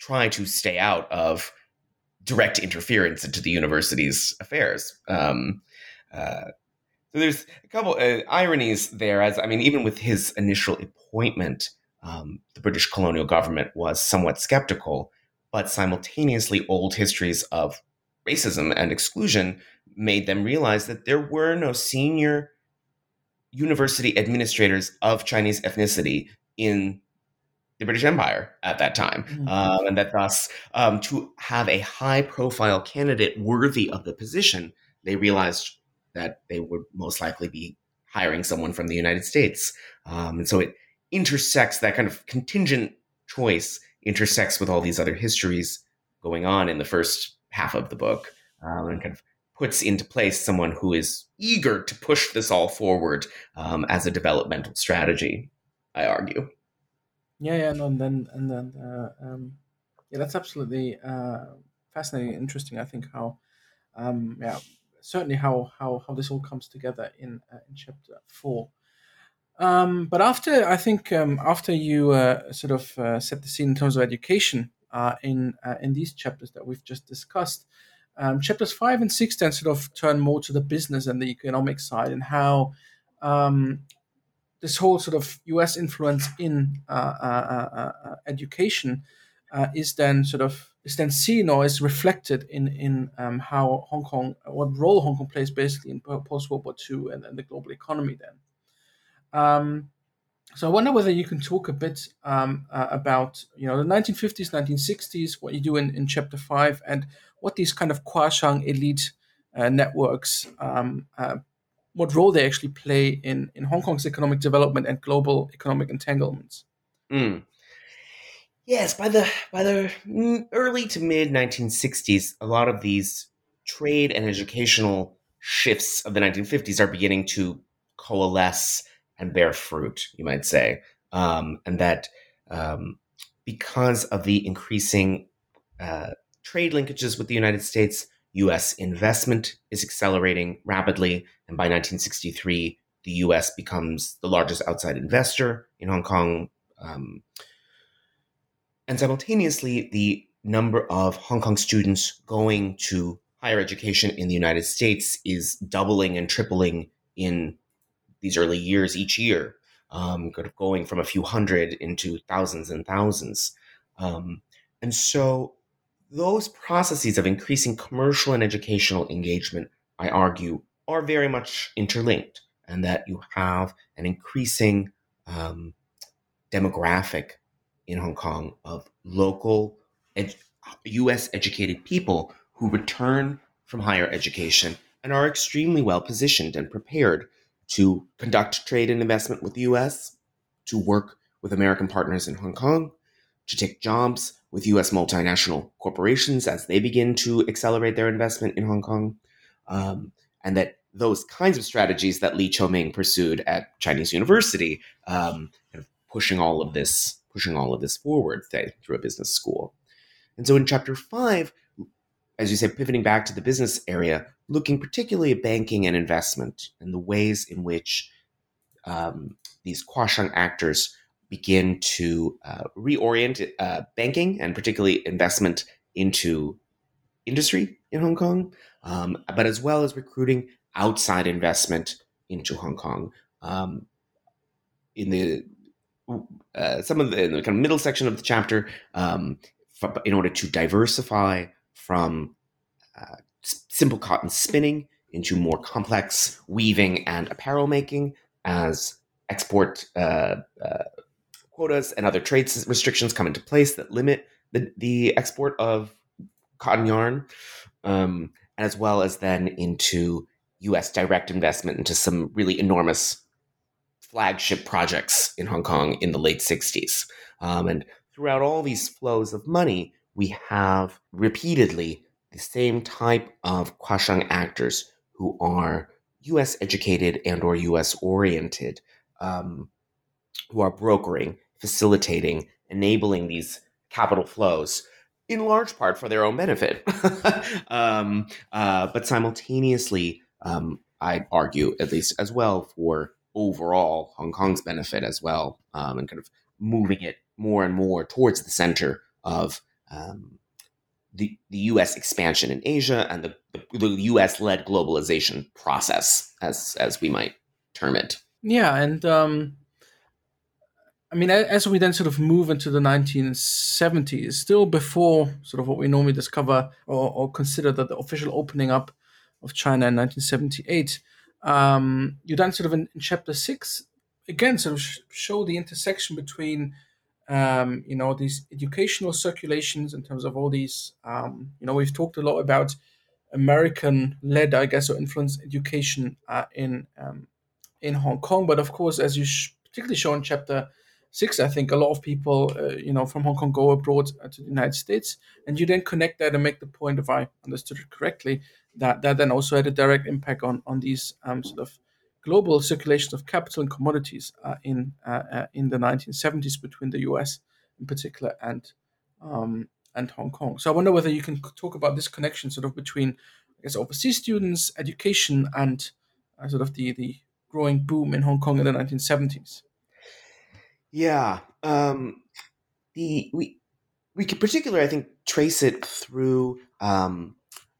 trying to stay out of direct interference into the university's affairs. Um, uh, so there's a couple uh, ironies there. As I mean, even with his initial appointment, um, the British colonial government was somewhat skeptical, but simultaneously, old histories of racism and exclusion made them realize that there were no senior university administrators of Chinese ethnicity in the British Empire at that time, mm-hmm. um, and that thus, um, to have a high profile candidate worthy of the position, they realized that they would most likely be hiring someone from the United States. Um, and so it intersects that kind of contingent choice intersects with all these other histories going on in the first half of the book um, and kind of puts into place someone who is eager to push this all forward um, as a developmental strategy, I argue. Yeah, yeah, no, and then and then uh, um, yeah, that's absolutely uh, fascinating, interesting. I think how, um, yeah, certainly how how how this all comes together in uh, in chapter four. Um, but after I think um, after you uh, sort of uh, set the scene in terms of education uh, in uh, in these chapters that we've just discussed, um, chapters five and six then sort of turn more to the business and the economic side and how um, this whole sort of U.S. influence in uh, uh, uh, uh education uh, is then sort of is then seen or is reflected in in um, how Hong Kong, what role Hong Kong plays basically in post World War II and, and, the global economy. Then, um, so I wonder whether you can talk a bit um, uh, about you know the 1950s, 1960s, what you do in, in chapter five, and what these kind of Kuashang elite networks um, what role they actually play in, in Hong Kong's economic development and global economic entanglements. Mm. Yes, by the by the early to mid 1960s, a lot of these trade and educational shifts of the 1950s are beginning to coalesce and bear fruit, you might say, um, and that um, because of the increasing uh, trade linkages with the United States, US investment is accelerating rapidly. And by 1963, the US becomes the largest outside investor in Hong Kong. Um, and simultaneously, the number of Hong Kong students going to higher education in the United States is doubling and tripling in these early years each year, um, going from a few hundred into thousands and thousands. Um, and so those processes of increasing commercial and educational engagement, I argue, are very much interlinked, and that you have an increasing um, demographic in Hong Kong of local ed- US educated people who return from higher education and are extremely well positioned and prepared to conduct trade and investment with the US, to work with American partners in Hong Kong, to take jobs with US multinational corporations as they begin to accelerate their investment in Hong Kong. Um, and that those kinds of strategies that Li Choh-ming pursued at Chinese University, um, kind of pushing all of this, pushing all of this forward say, through a business school. And so in chapter five, as you said, pivoting back to the business area, looking particularly at banking and investment and the ways in which um, these Kuashang actors begin to uh, reorient uh, banking and particularly investment into industry in Hong Kong, um, but as well as recruiting outside investment into Hong Kong. Um, in the uh, some of the, the, kind of middle section of the chapter, um, in order to diversify from uh, simple cotton spinning into more complex weaving and apparel making as export uh, uh quotas and other trade restrictions come into place that limit the, the export of cotton yarn, um, as well as then into U.S. direct investment into some really enormous flagship projects in Hong Kong in the late 60s. Um, and throughout all these flows of money, we have repeatedly the same type of Kuashang actors who are U.S. educated and or U.S. oriented, um, who are brokering facilitating, enabling these capital flows in large part for their own benefit. um, uh, but simultaneously, um, I'd argue, at least as well, for overall Hong Kong's benefit as well, um, and kind of moving it more and more towards the center of um, the, the U.S. expansion in Asia and the, the, the U.S.-led globalization process, as as we might term it. Yeah, and um, I mean, as we then sort of move into the 1970s, still before sort of what we normally discover or, or consider that the official opening up of China in 1978, um, you then sort of in, in chapter six again sort of sh- show the intersection between um, you know these educational circulations in terms of all these um, you know we've talked a lot about American led I guess or influenced education uh, in um, in Hong Kong, but of course as you sh- particularly show in chapter six, I think a lot of people, uh, you know, from Hong Kong go abroad uh, to the United States, and you then connect that and make the point, if I understood it correctly, that that then also had a direct impact on on these um, sort of global circulations of capital and commodities uh, in uh, uh, in the 1970s between the U.S. in particular and um, and Hong Kong. So I wonder whether you can talk about this connection, sort of between, I guess, overseas students, education, and uh, sort of the the growing boom in Hong Kong in the 1970s. Yeah. Um, the we we could particularly, I think, trace it through, um,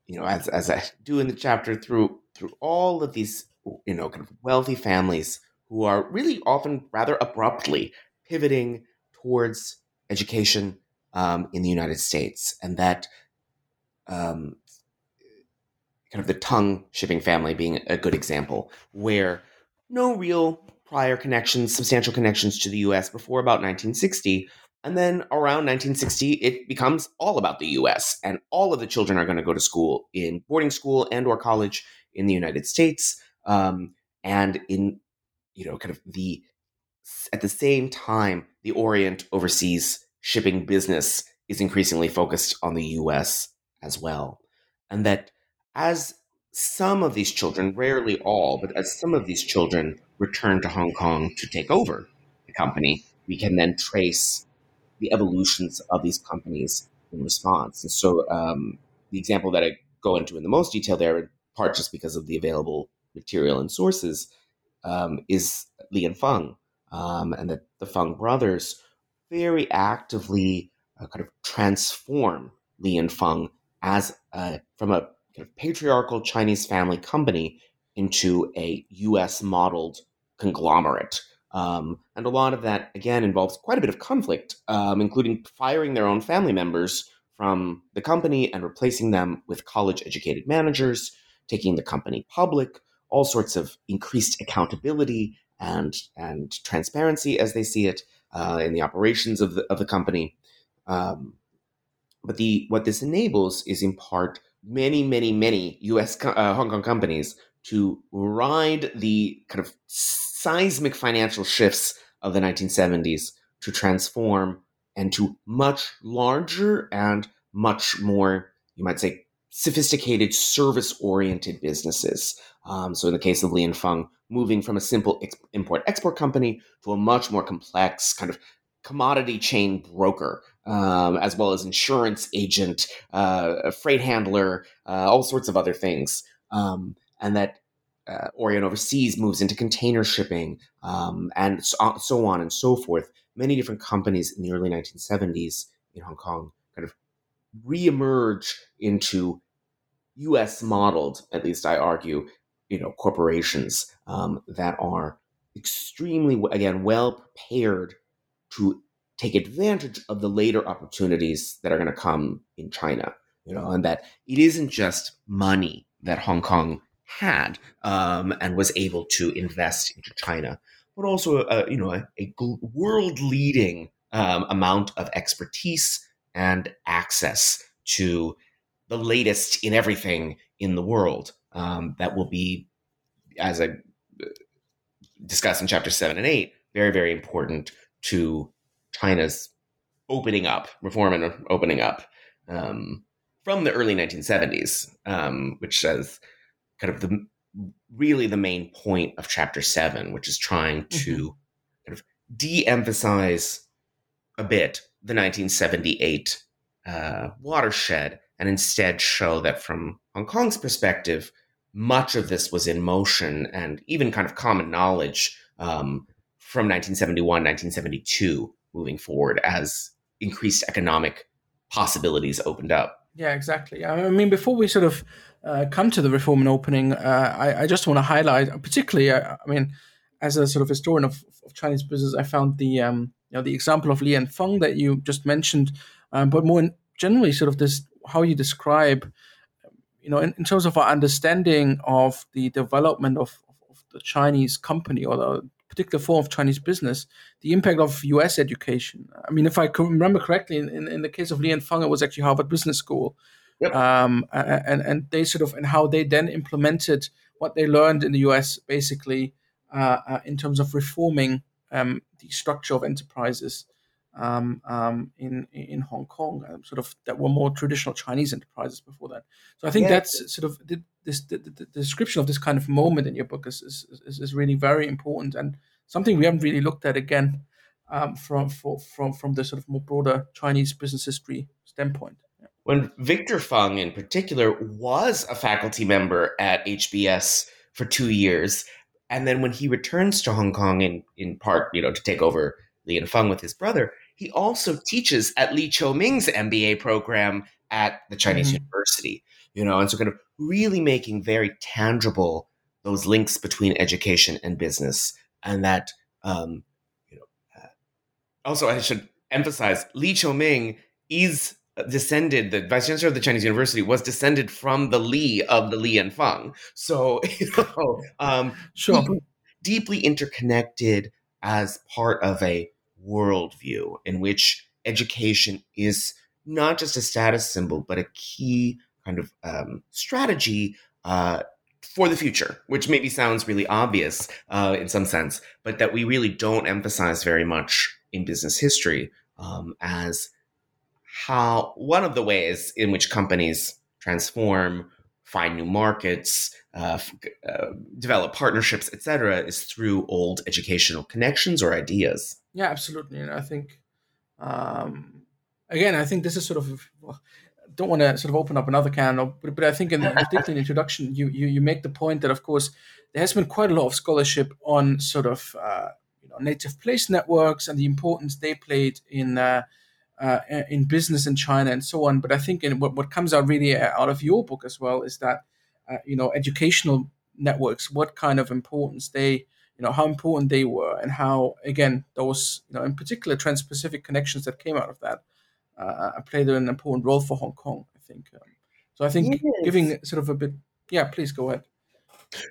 you know, as as I do in the chapter, through through all of these, you know, kind of wealthy families who are really often rather abruptly pivoting towards education um, in the United States, and that um, kind of the Tung shipping family being a good example, where no real prior connections, substantial connections to the US before about 1960. And then around 1960, it becomes all about the US, and all of the children are going to go to school in boarding school and or college in the United States. Um, and in, you know, kind of the, at the same time, the Orient overseas shipping business is increasingly focused on the US as well. And that as some of these children, rarely all, but as some of these children return to Hong Kong to take over the company, we can then trace the evolutions of these companies in response. And so um, the example that I go into in the most detail there, in part just because of the available material and sources, um, is Li and Fung, um, and that the Fung brothers very actively uh, kind of transform Li and Fung as a, from a kind of patriarchal Chinese family company into a U.S. modeled conglomerate. Um, and a lot of that, again, involves quite a bit of conflict, um, including firing their own family members from the company and replacing them with college educated managers, taking the company public, all sorts of increased accountability and, and transparency as they see it uh, in the operations of the, of the company. Um, but the what this enables is in part many, many, many U.S. Uh, Hong Kong companies to ride the kind of seismic financial shifts of the 1970s to transform into much larger and much more, you might say, sophisticated service oriented businesses. Um, so, in the case of Li and Fung, moving from a simple ex- import export company to a much more complex kind of commodity chain broker, um, as well as insurance agent, uh, freight handler, uh, all sorts of other things. Um, and that uh, Orient Overseas moves into container shipping, um, and so, uh, so, on and so forth. Many different companies in the early 1970s in Hong Kong kind of reemerge into U.S. modeled, at least I argue, you know, corporations um, that are extremely, again, well prepared to take advantage of the later opportunities that are going to come in China. You know, and that it isn't just money that Hong Kong had um, and was able to invest into China, but also a, you know a, a world leading um, amount of expertise and access to the latest in everything in the world um, that will be, as I uh, discuss in chapter seven and eight, very very important to China's opening up, reform and opening up um, from the early 1970s, um, which says kind of the really the main point of chapter seven, which is trying to mm-hmm. kind of de-emphasize a bit the 1978 uh, watershed and instead show that from Hong Kong's perspective, much of this was in motion and even kind of common knowledge um, from 1971, 1972 moving forward as increased economic possibilities opened up. Yeah, exactly. I mean, before we sort of uh, come to the reform and opening, uh, I, I, just want to highlight, particularly, I, I, mean, as a sort of historian of, of Chinese business, I found the um, you know the example of Li and Fung that you just mentioned, um, but more generally, sort of this how you describe, you know, in, in terms of our understanding of the development of, of the Chinese company or the particular form of Chinese business, the impact of U.S. education. I mean, if I remember correctly, in, in, in the case of Li and Fung, it was actually Harvard Business School, yep. um, and and they sort of and how they then implemented what they learned in the U.S. basically uh, uh, in terms of reforming um, the structure of enterprises um, um, in in Hong Kong, um, sort of that were more traditional Chinese enterprises before that. So I think yeah. that's sort of the, this the, the, description of this kind of moment in your book is, is is really very important and something we haven't really looked at again um, from for, from from the sort of more broader Chinese business history standpoint. When Victor Fung, in particular, was a faculty member at HBS for two years, and then when he returns to Hong Kong in in part, you know, to take over Li and Fung with his brother, he also teaches at Li Choh-ming's MBA program at the Chinese mm-hmm. University, you know, and so kind of really making very tangible those links between education and business, and that, um, you know, uh, also I should emphasize Li Choh-ming is descended the vice chancellor of the chinese university was descended from the li of the li and fung so you know um sure. deeply, deeply interconnected as part of a worldview in which education is not just a status symbol, but a key kind of um, strategy uh, for the future, which maybe sounds really obvious uh, in some sense, but that we really don't emphasize very much in business history um, as how one of the ways in which companies transform, find new markets, uh, uh, develop partnerships, etc., is through old educational connections or ideas. Yeah, absolutely. And I think, um, again, I think this is sort of. Don't want to sort of open up another can, but, but I think in particularly in introduction, you, you you make the point that of course there has been quite a lot of scholarship on sort of uh, you know native place networks and the importance they played in uh, uh, in business in China and so on. But I think in, what what comes out really out of your book as well is that uh, you know educational networks, what kind of importance they you know how important they were and how again those you know in particular trans-pacific connections that came out of that uh, played an important role for hong kong i think um, so i think yes. giving sort of a bit yeah please go ahead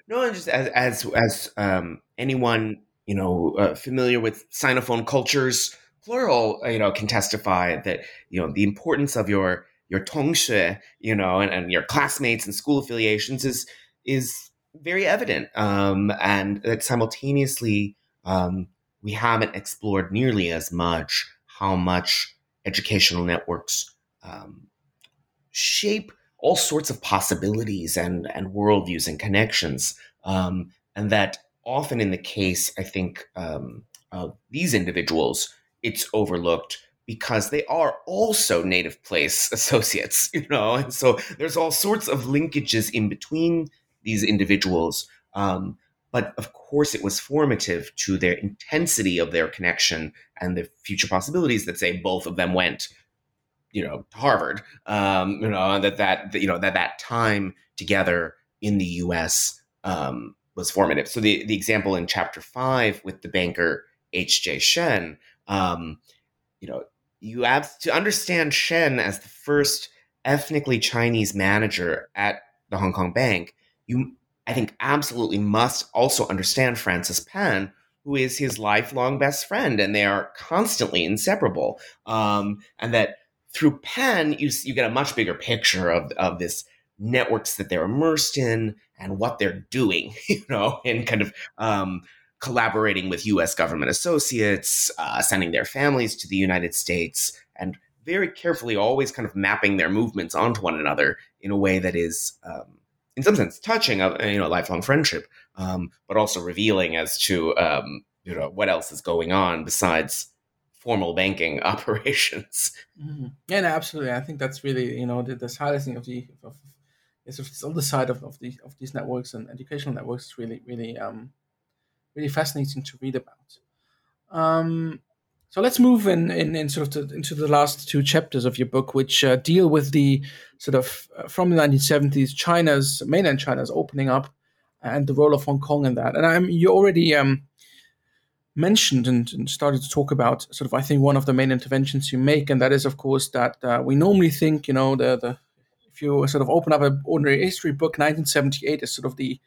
no just as as as um, anyone you know uh, familiar with sinophone cultures plural you know can testify that you know the importance of your your tongshe you know and, and your classmates and school affiliations is is very evident. Um, and that simultaneously, um, we haven't explored nearly as much how much educational networks um, shape all sorts of possibilities and, and worldviews and connections. Um, and that often in the case, I think, um, of these individuals, it's overlooked because they are also native place associates, you know, and so there's all sorts of linkages in between these individuals. Um, but of course, it was formative to their intensity of their connection and the future possibilities that say both of them went, you know, to Harvard. Um, you know that that you know that that time together in the U.S. Um, was formative. So the the example in chapter five with the banker H. J. Shen, um, you know, you have to understand Shen as the first ethnically Chinese manager at the Hong Kong Bank you, I think, absolutely must also understand Francis Pan, who is his lifelong best friend, and they are constantly inseparable. Um, and that through Pan, you you get a much bigger picture of of this networks that they're immersed in and what they're doing, you know, and kind of um, collaborating with U.S. government associates, uh, sending their families to the United States, and very carefully always kind of mapping their movements onto one another in a way that is um, in some sense touching of you know lifelong friendship, um, but also revealing as to um, you know what else is going on besides formal banking operations. Mm-hmm. Yeah, no, absolutely. I think that's really you know the, the highlighting of the of, it's, it's the side of, of the of these networks and educational networks is really really um really fascinating to read about. Um, So let's move in, in, in sort of to, into the last two chapters of your book, which uh, deal with the sort of uh, from the 1970s China's mainland China's opening up and the role of Hong Kong in that. And I'm you already um, mentioned and, and, started to talk about sort of I think one of the main interventions you make, and that is of course that uh, we normally think you know the the if you sort of open up an ordinary history book, 1978 is sort of the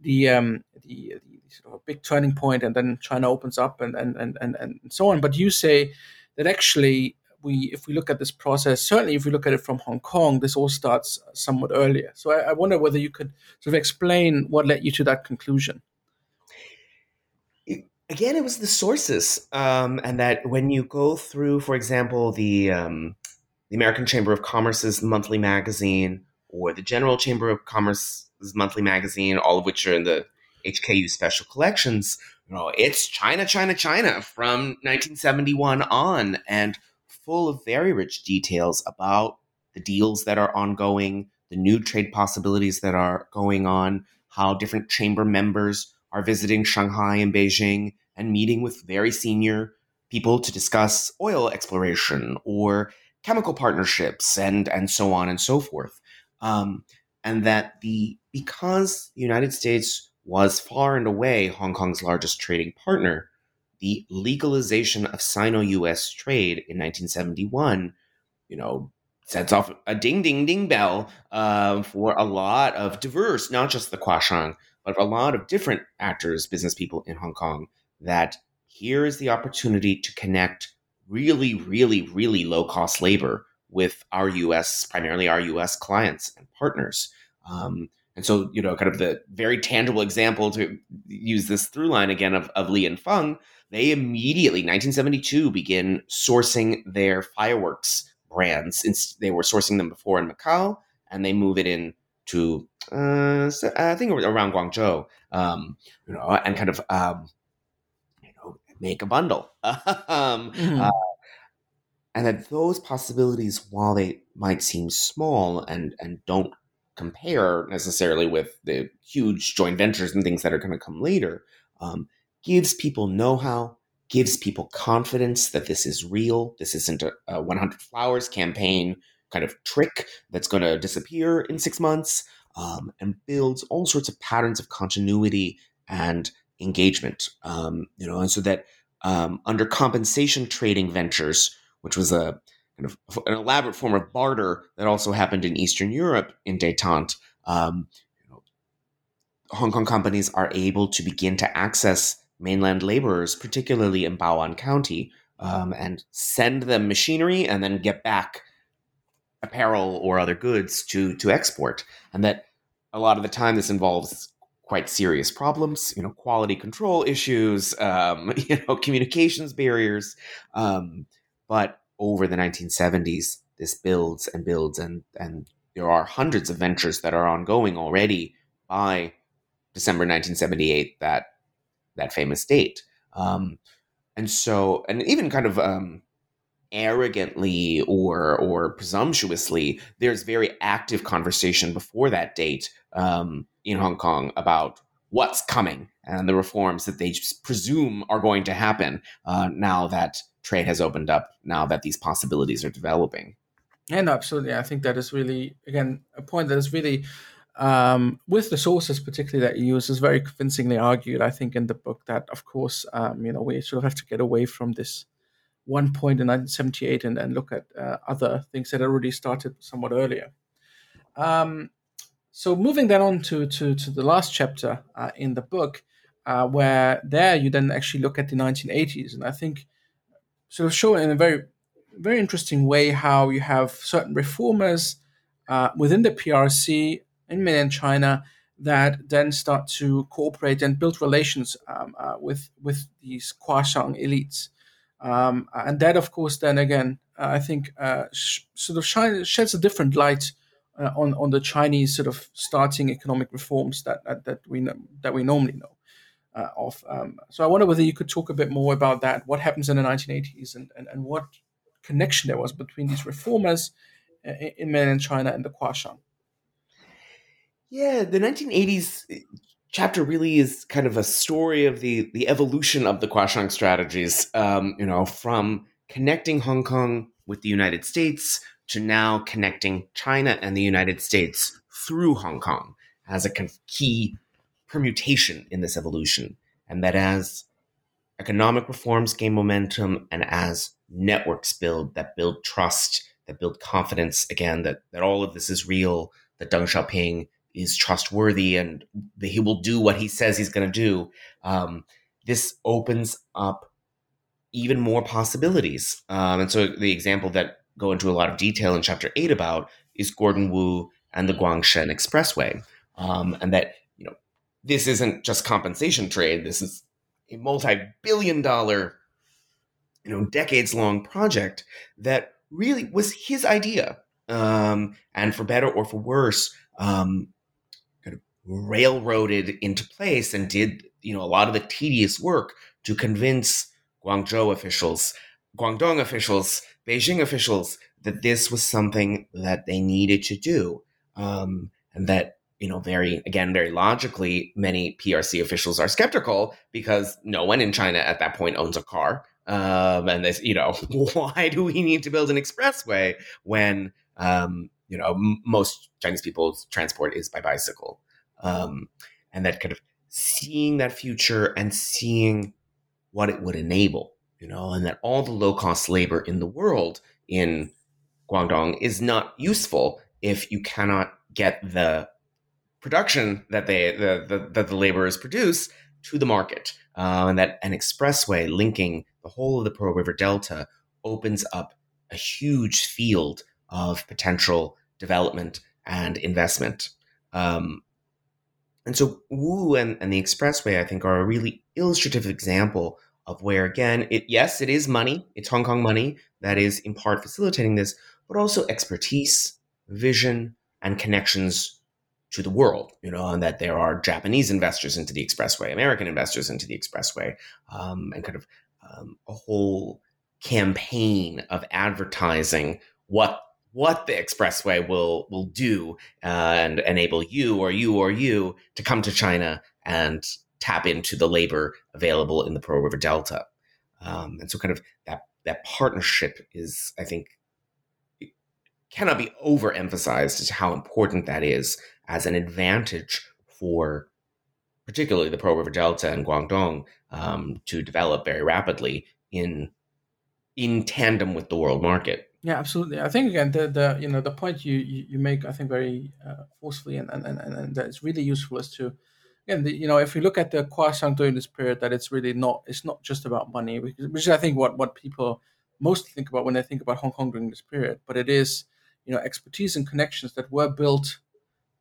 the um, the, the a big turning point, and then China opens up and and and and, and so on. But you say that actually we if we look at this process certainly if we look at it from hong kong this all starts somewhat earlier so I, I, wonder whether you could sort of explain what led you to that conclusion again, it was the sources, um, and that when you go through, for example, the um, the American Chamber of Commerce's monthly magazine or the General Chamber of Commerce's monthly magazine, all of which are in the HKU special collections, you know, it's China, China, China from 1971 on, and full of very rich details about the deals that are ongoing, the new trade possibilities that are going on, how different chamber members are visiting Shanghai and Beijing and meeting with very senior people to discuss oil exploration or chemical partnerships and and so on and so forth. Um, and that the because the United States was far and away Hong Kong's largest trading partner, the legalization of Sino-U.S. trade in 1971, you know, sets off a ding ding ding bell uh, for a lot of diverse, not just the Kuashang, but a lot of different actors, business people in Hong Kong, that here is the opportunity to connect really, really, really low cost labor with our US, primarily our US clients and partners. Um, and so, you know, kind of the very tangible example to use this through line again of, of Li and Fung, they immediately, 1972, begin sourcing their fireworks brands. Since they were sourcing them before in Macau, and they move it in to uh, I think around Guangzhou, um, you know, and kind of um, you know make a bundle, um, mm-hmm. uh, and that those possibilities, while they might seem small and and don't compare necessarily with the huge joint ventures and things that are going to come later, um, gives people know-how, gives people confidence that this is real. This isn't a, a 100 flowers campaign kind of trick that's going to disappear in six months um, and builds all sorts of patterns of continuity and engagement. Um, you know, and so that um, under compensation trading ventures, which was a kind of an elaborate form of barter that also happened in Eastern Europe in détente, um, you know, Hong Kong companies are able to begin to access mainland laborers, particularly in Bao'an County, um, and send them machinery and then get back apparel or other goods to to export, and that a lot of the time this involves quite serious problems, you know, quality control issues, um, you know, communications barriers. Um, but over the 1970s, this builds and builds, and and there are hundreds of ventures that are ongoing already by December 1978. That that famous date. Um, and so, and even kind of um, arrogantly or or presumptuously, there's very active conversation before that date um, in Hong Kong about what's coming and the reforms that they presume are going to happen uh, now that trade has opened up, now that these possibilities are developing. And absolutely, I think that is really again a point that is really um, with the sources, particularly that you use, is very convincingly argued. I think in the book that, of course, um, you know, we sort of have to get away from this one point in 1978 and then look at uh, other things that already started somewhat earlier. Um, so moving then on to, to, to the last chapter uh, in the book, uh, where there you then actually look at the 1980s, and I think sort of show in a very very interesting way how you have certain reformers uh, within the PRC in mainland China that then start to cooperate and build relations um, uh, with with these Kuashang elites. Um, and that, of course, then again, uh, I think uh, sh- sort of shine, sheds a different light uh, on on the Chinese sort of starting economic reforms that that, that we know, that we normally know uh, of. Um, so I wonder whether you could talk a bit more about that. What happens in the 1980s, and and, and what connection there was between these reformers uh, in mainland China and the Kuashang. Yeah, the 1980s chapter really is kind of a story of the the evolution of the Kuashang strategies. Um, you know, from connecting Hong Kong with the United States to now connecting China and the United States through Hong Kong as a key permutation in this evolution, and that as economic reforms gain momentum and as networks build that build trust, that build confidence again that that all of this is real, that Deng Xiaoping is trustworthy and that he will do what he says he's going to do. Um, this opens up even more possibilities. Um, and so the example that go into a lot of detail in chapter eight about is Gordon Wu and the Guangshen Expressway, um, and that you know this isn't just compensation trade. This is a multi-billion-dollar, you know, decades-long project that really was his idea. Um, and for better or for worse, um, kind of railroaded into place and did you know a lot of the tedious work to convince Guangzhou officials, Guangdong officials, Beijing officials that this was something that they needed to do, um, and that you know very again very logically many PRC officials are skeptical because no one in China at that point owns a car. Um, and this, you know, why do we need to build an expressway when um, you know m- most Chinese people's transport is by bicycle? Um, and that kind of seeing that future and seeing what it would enable, you know, and that all the low cost labor in the world in Guangdong is not useful if you cannot get the production that they the, the that the laborers produce to the market, uh, and that an expressway linking the whole of the Pearl River Delta opens up a huge field of potential development and investment. Um, and so Wu and, and the expressway, I think, are a really illustrative example of where, again, it yes, it is money, it's Hong Kong money that is in part facilitating this, but also expertise, vision, and connections to the world, you know, and that there are Japanese investors into the expressway, American investors into the expressway, um, and kind of um, a whole campaign of advertising what what the expressway will will do uh, and enable you or you or you to come to China and tap into the labor available in the Pearl River Delta. Um, and so, kind of that that partnership is, I think, cannot be overemphasized as how important that is as an advantage for particularly the Pearl River Delta and Guangdong um, to develop very rapidly in in tandem with the world market. Yeah, absolutely. I think again the, the you know the point you, you, you make I think very uh, forcefully and, and, and, and that it's really useful is to again the, you know if you look at the Kuashang during this period that it's really not it's not just about money which, which is I think what what people mostly think about when they think about Hong Kong during this period but it is you know expertise and connections that were built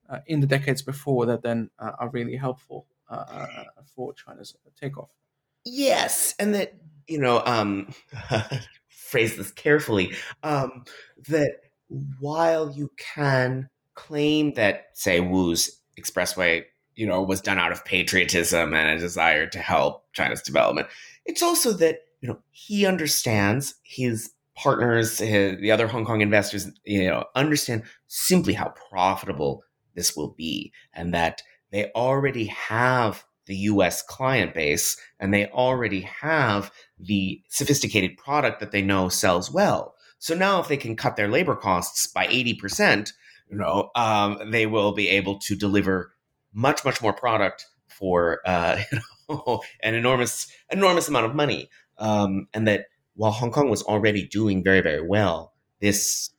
uh, in the decades before that then uh, are really helpful uh, uh, for China's takeoff. Yes, and that you know um, phrase this carefully, um, that while you can claim that, say, Wu's expressway, you know, was done out of patriotism and a desire to help China's development, it's also that you know he understands his partners, his, the other Hong Kong investors, you know, understand simply how profitable this will be, and that they already have the US client base and they already have the sophisticated product that they know sells well. So now if they can cut their labor costs by 80%, you know, um, they will be able to deliver much, much more product for uh, you know, an enormous, enormous amount of money. Um, and that while Hong Kong was already doing very, very well, this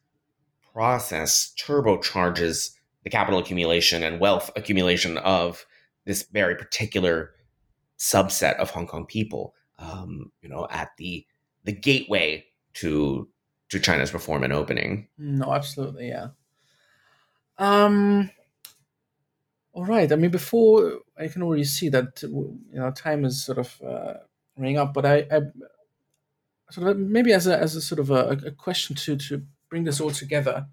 process turbocharges the capital accumulation and wealth accumulation of this very particular subset of Hong Kong people, um, you know, at the the gateway to to China's reform and opening. No, absolutely, yeah. Um, all right. I mean, before I can already see that you know time is sort of uh, running up, but I, I sort of maybe as a as a sort of a, a question to to bring this all together.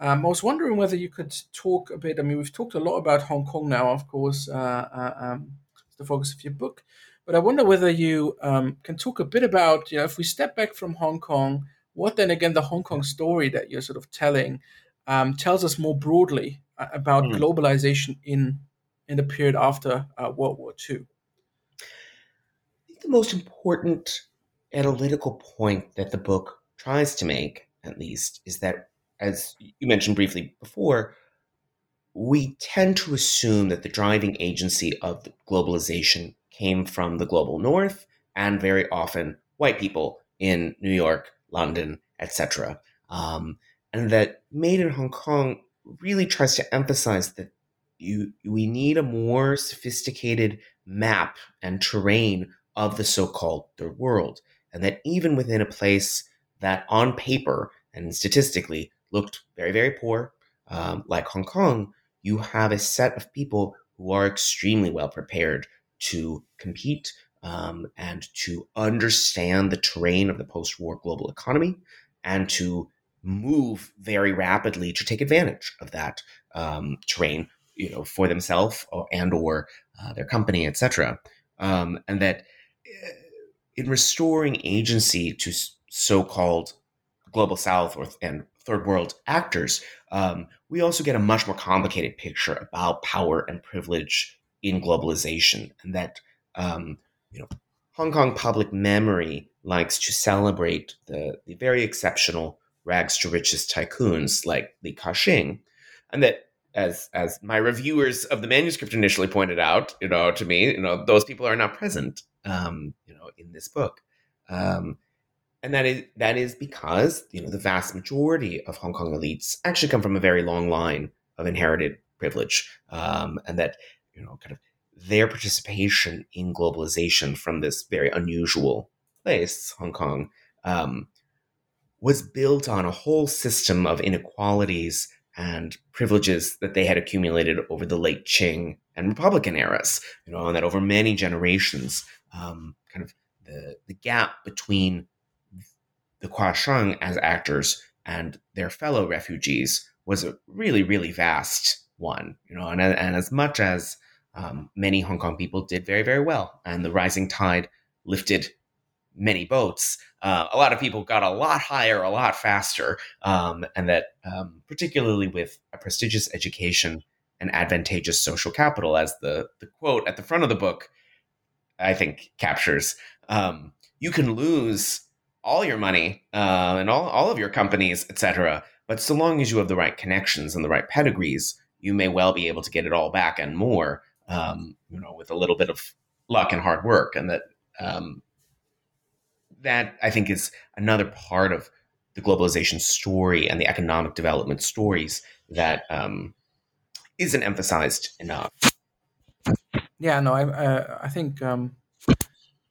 Um, I was wondering whether you could talk a bit. I mean, we've talked a lot about Hong Kong now, of course, uh, uh, um, the focus of your book. But I wonder whether you um, can talk a bit about, you know, if we step back from Hong Kong, what then again the Hong Kong story that you're sort of telling um, tells us more broadly about mm. globalization in in the period after uh, World War II? I think the most important analytical point that the book tries to make, at least, is that, as you mentioned briefly before, we tend to assume that the driving agency of globalization came from the global north and very often white people in New York, London, etc. Um, and that Made in Hong Kong really tries to emphasize that you we need a more sophisticated map and terrain of the so-called third world, and that even within a place that on paper and statistically looked very very poor, um, like Hong Kong, you have a set of people who are extremely well prepared to compete um, and to understand the terrain of the post war global economy and to move very rapidly to take advantage of that um, terrain you know for themselves and or uh, their company etc um, and that uh, in restoring agency to so-called global south or and third world actors um, we also get a much more complicated picture about power and privilege in globalization. And that um, you know, Hong Kong public memory likes to celebrate the, the very exceptional rags to riches tycoons like Li Ka-shing, and that as as my reviewers of the manuscript initially pointed out, you know, to me, you know, those people are not present, um, you know, in this book, um, and that is that is because you know the vast majority of Hong Kong elites actually come from a very long line of inherited privilege, um, and that you know, kind of their participation in globalization from this very unusual place, Hong Kong, um, was built on a whole system of inequalities and privileges that they had accumulated over the late Qing and Republican eras, you know, and that over many generations, um, kind of the, the gap between the Kuashang as actors and their fellow refugees was a really, really vast one, you know, and, and as much as um, many Hong Kong people did very, very well, and the rising tide lifted many boats. Uh, a lot of people got a lot higher, a lot faster, um, and that um, particularly with a prestigious education and advantageous social capital, as the the quote at the front of the book, I think captures. Um, you can lose all your money uh, and all, all of your companies, etc. But so long as you have the right connections and the right pedigrees, you may well be able to get it all back and more um, you know, with a little bit of luck and hard work, and that um, that I think is another part of the globalization story and the economic development stories that um, not emphasized enough. Yeah, no, I uh, I think um,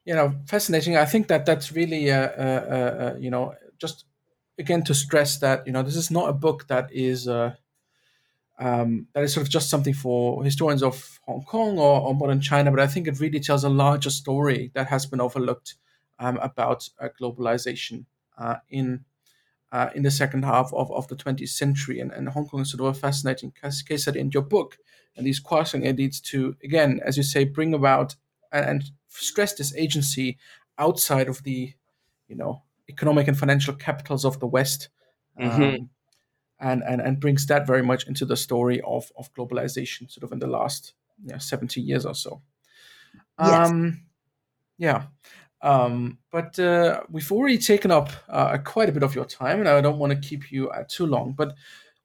you know fascinating. I think that that's really uh, uh, uh, uh you know just again to stress that you know this is not a book that is uh, um, that is sort of just something for historians of Hong Kong or, or, modern China, but I think it really tells a larger story that has been overlooked um, about uh, globalization uh, in uh, in the second half of, of the 20th century. And, and Hong Kong is sort of a fascinating case, case study in your book. And these crossing leads to, again, as you say, bring about and, and stress this agency outside of the, you know, economic and financial capitals of the West. Mm-hmm. Um, and, and, and brings that very much into the story of, of globalization, sort of in the last you know, 70 years or so. Yes. Um, yeah. Um, but uh, we've already taken up uh, quite a bit of your time, and I don't want to keep you uh, too long. But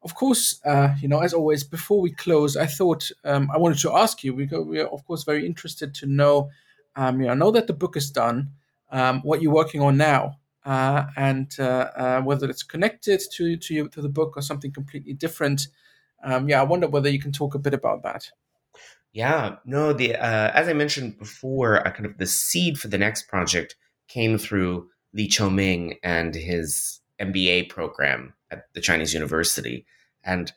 of course, uh, you know, as always, before we close, I thought um, I wanted to ask you. We, we are, of course, very interested to know. Um, you know, know that the book is done. Um, what you're working on now, uh, and uh, whether it's connected to to, you, to the book or something completely different. Um, yeah, I wonder whether you can talk a bit about that. Yeah, no, the uh, as I mentioned before, kind of the seed for the next project came through Li Choh-ming and his MBA program at the Chinese University, and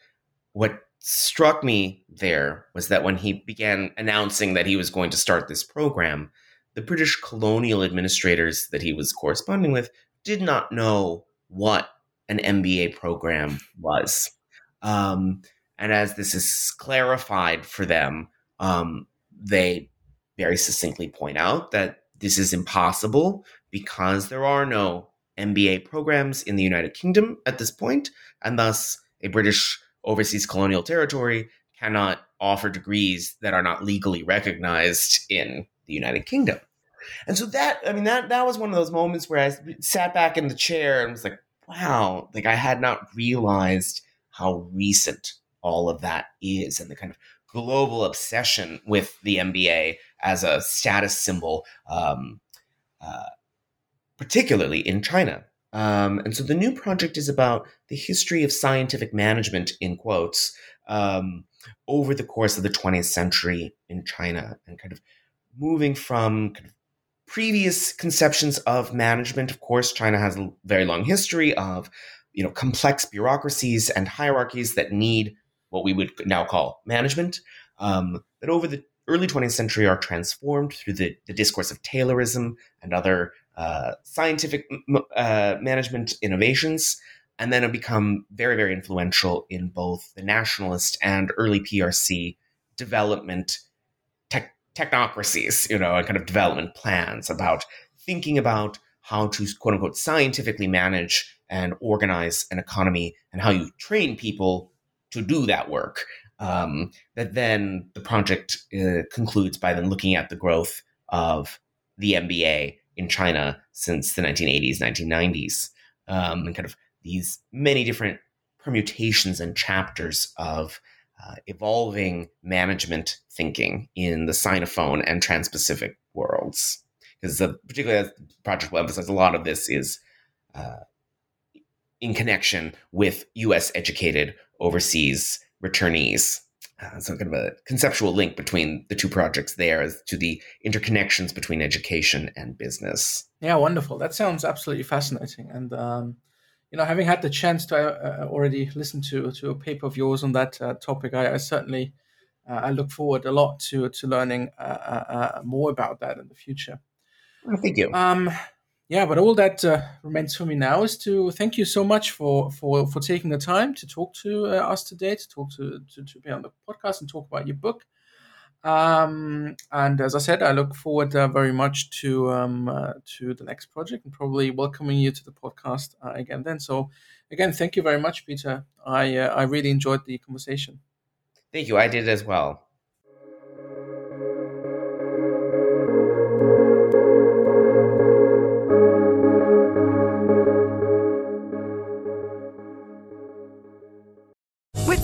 what struck me there was that when he began announcing that he was going to start this program, the British colonial administrators that he was corresponding with did not know what an MBA program was. Um, and as this is clarified for them, um, they very succinctly point out that this is impossible because there are no MBA programs in the United Kingdom at this point, and thus a British overseas colonial territory cannot offer degrees that are not legally recognized in the United Kingdom. And so that, I mean, that that was one of those moments where I sat back in the chair and was like, wow, like I had not realized how recent all of that is and the kind of global obsession with the MBA as a status symbol, um, uh, particularly in China. Um, and so the new project is about the history of scientific management, in quotes, um, over the course of the 20th century in China and kind of moving from kind of previous conceptions of management. Of course, China has a very long history of you know complex bureaucracies and hierarchies that need what we would now call management. Um, that over the early 20th century are transformed through the, the discourse of Taylorism and other uh, scientific uh, management innovations, and then have become very, very influential in both the nationalist and early PRC development tech- technocracies, you know, and kind of development plans about thinking about how to quote unquote scientifically manage and organize an economy and how you train people to do that work. Um, that then the project uh, concludes by then looking at the growth of the MBA in China since the 1980s, 1990s, um, and kind of these many different permutations and chapters of uh, evolving management thinking in the Sinophone and Trans-Pacific worlds. Because particularly as the project will emphasize, a lot of this is uh, in connection with U.S. educated overseas returnees. Uh, so kind of a conceptual link between the two projects there as to the interconnections between education and business. Yeah, wonderful. That sounds absolutely fascinating. And um, you know, having had the chance to uh, uh already listen to to a paper of yours on that uh, topic, I, I certainly uh, I look forward a lot to to learning uh, more about that in the future. Well, thank you. Um, yeah, but all that uh, remains for me now is to thank you so much for for for taking the time to talk to uh, us today, to talk to, to, to be on the podcast and talk about your book. Um, and as I said, I look forward uh, very much to um, uh, to the next project and probably welcoming you to the podcast uh, again. Then, so again, thank you very much, Peter. I uh, I really enjoyed the conversation. Thank you. I did as well.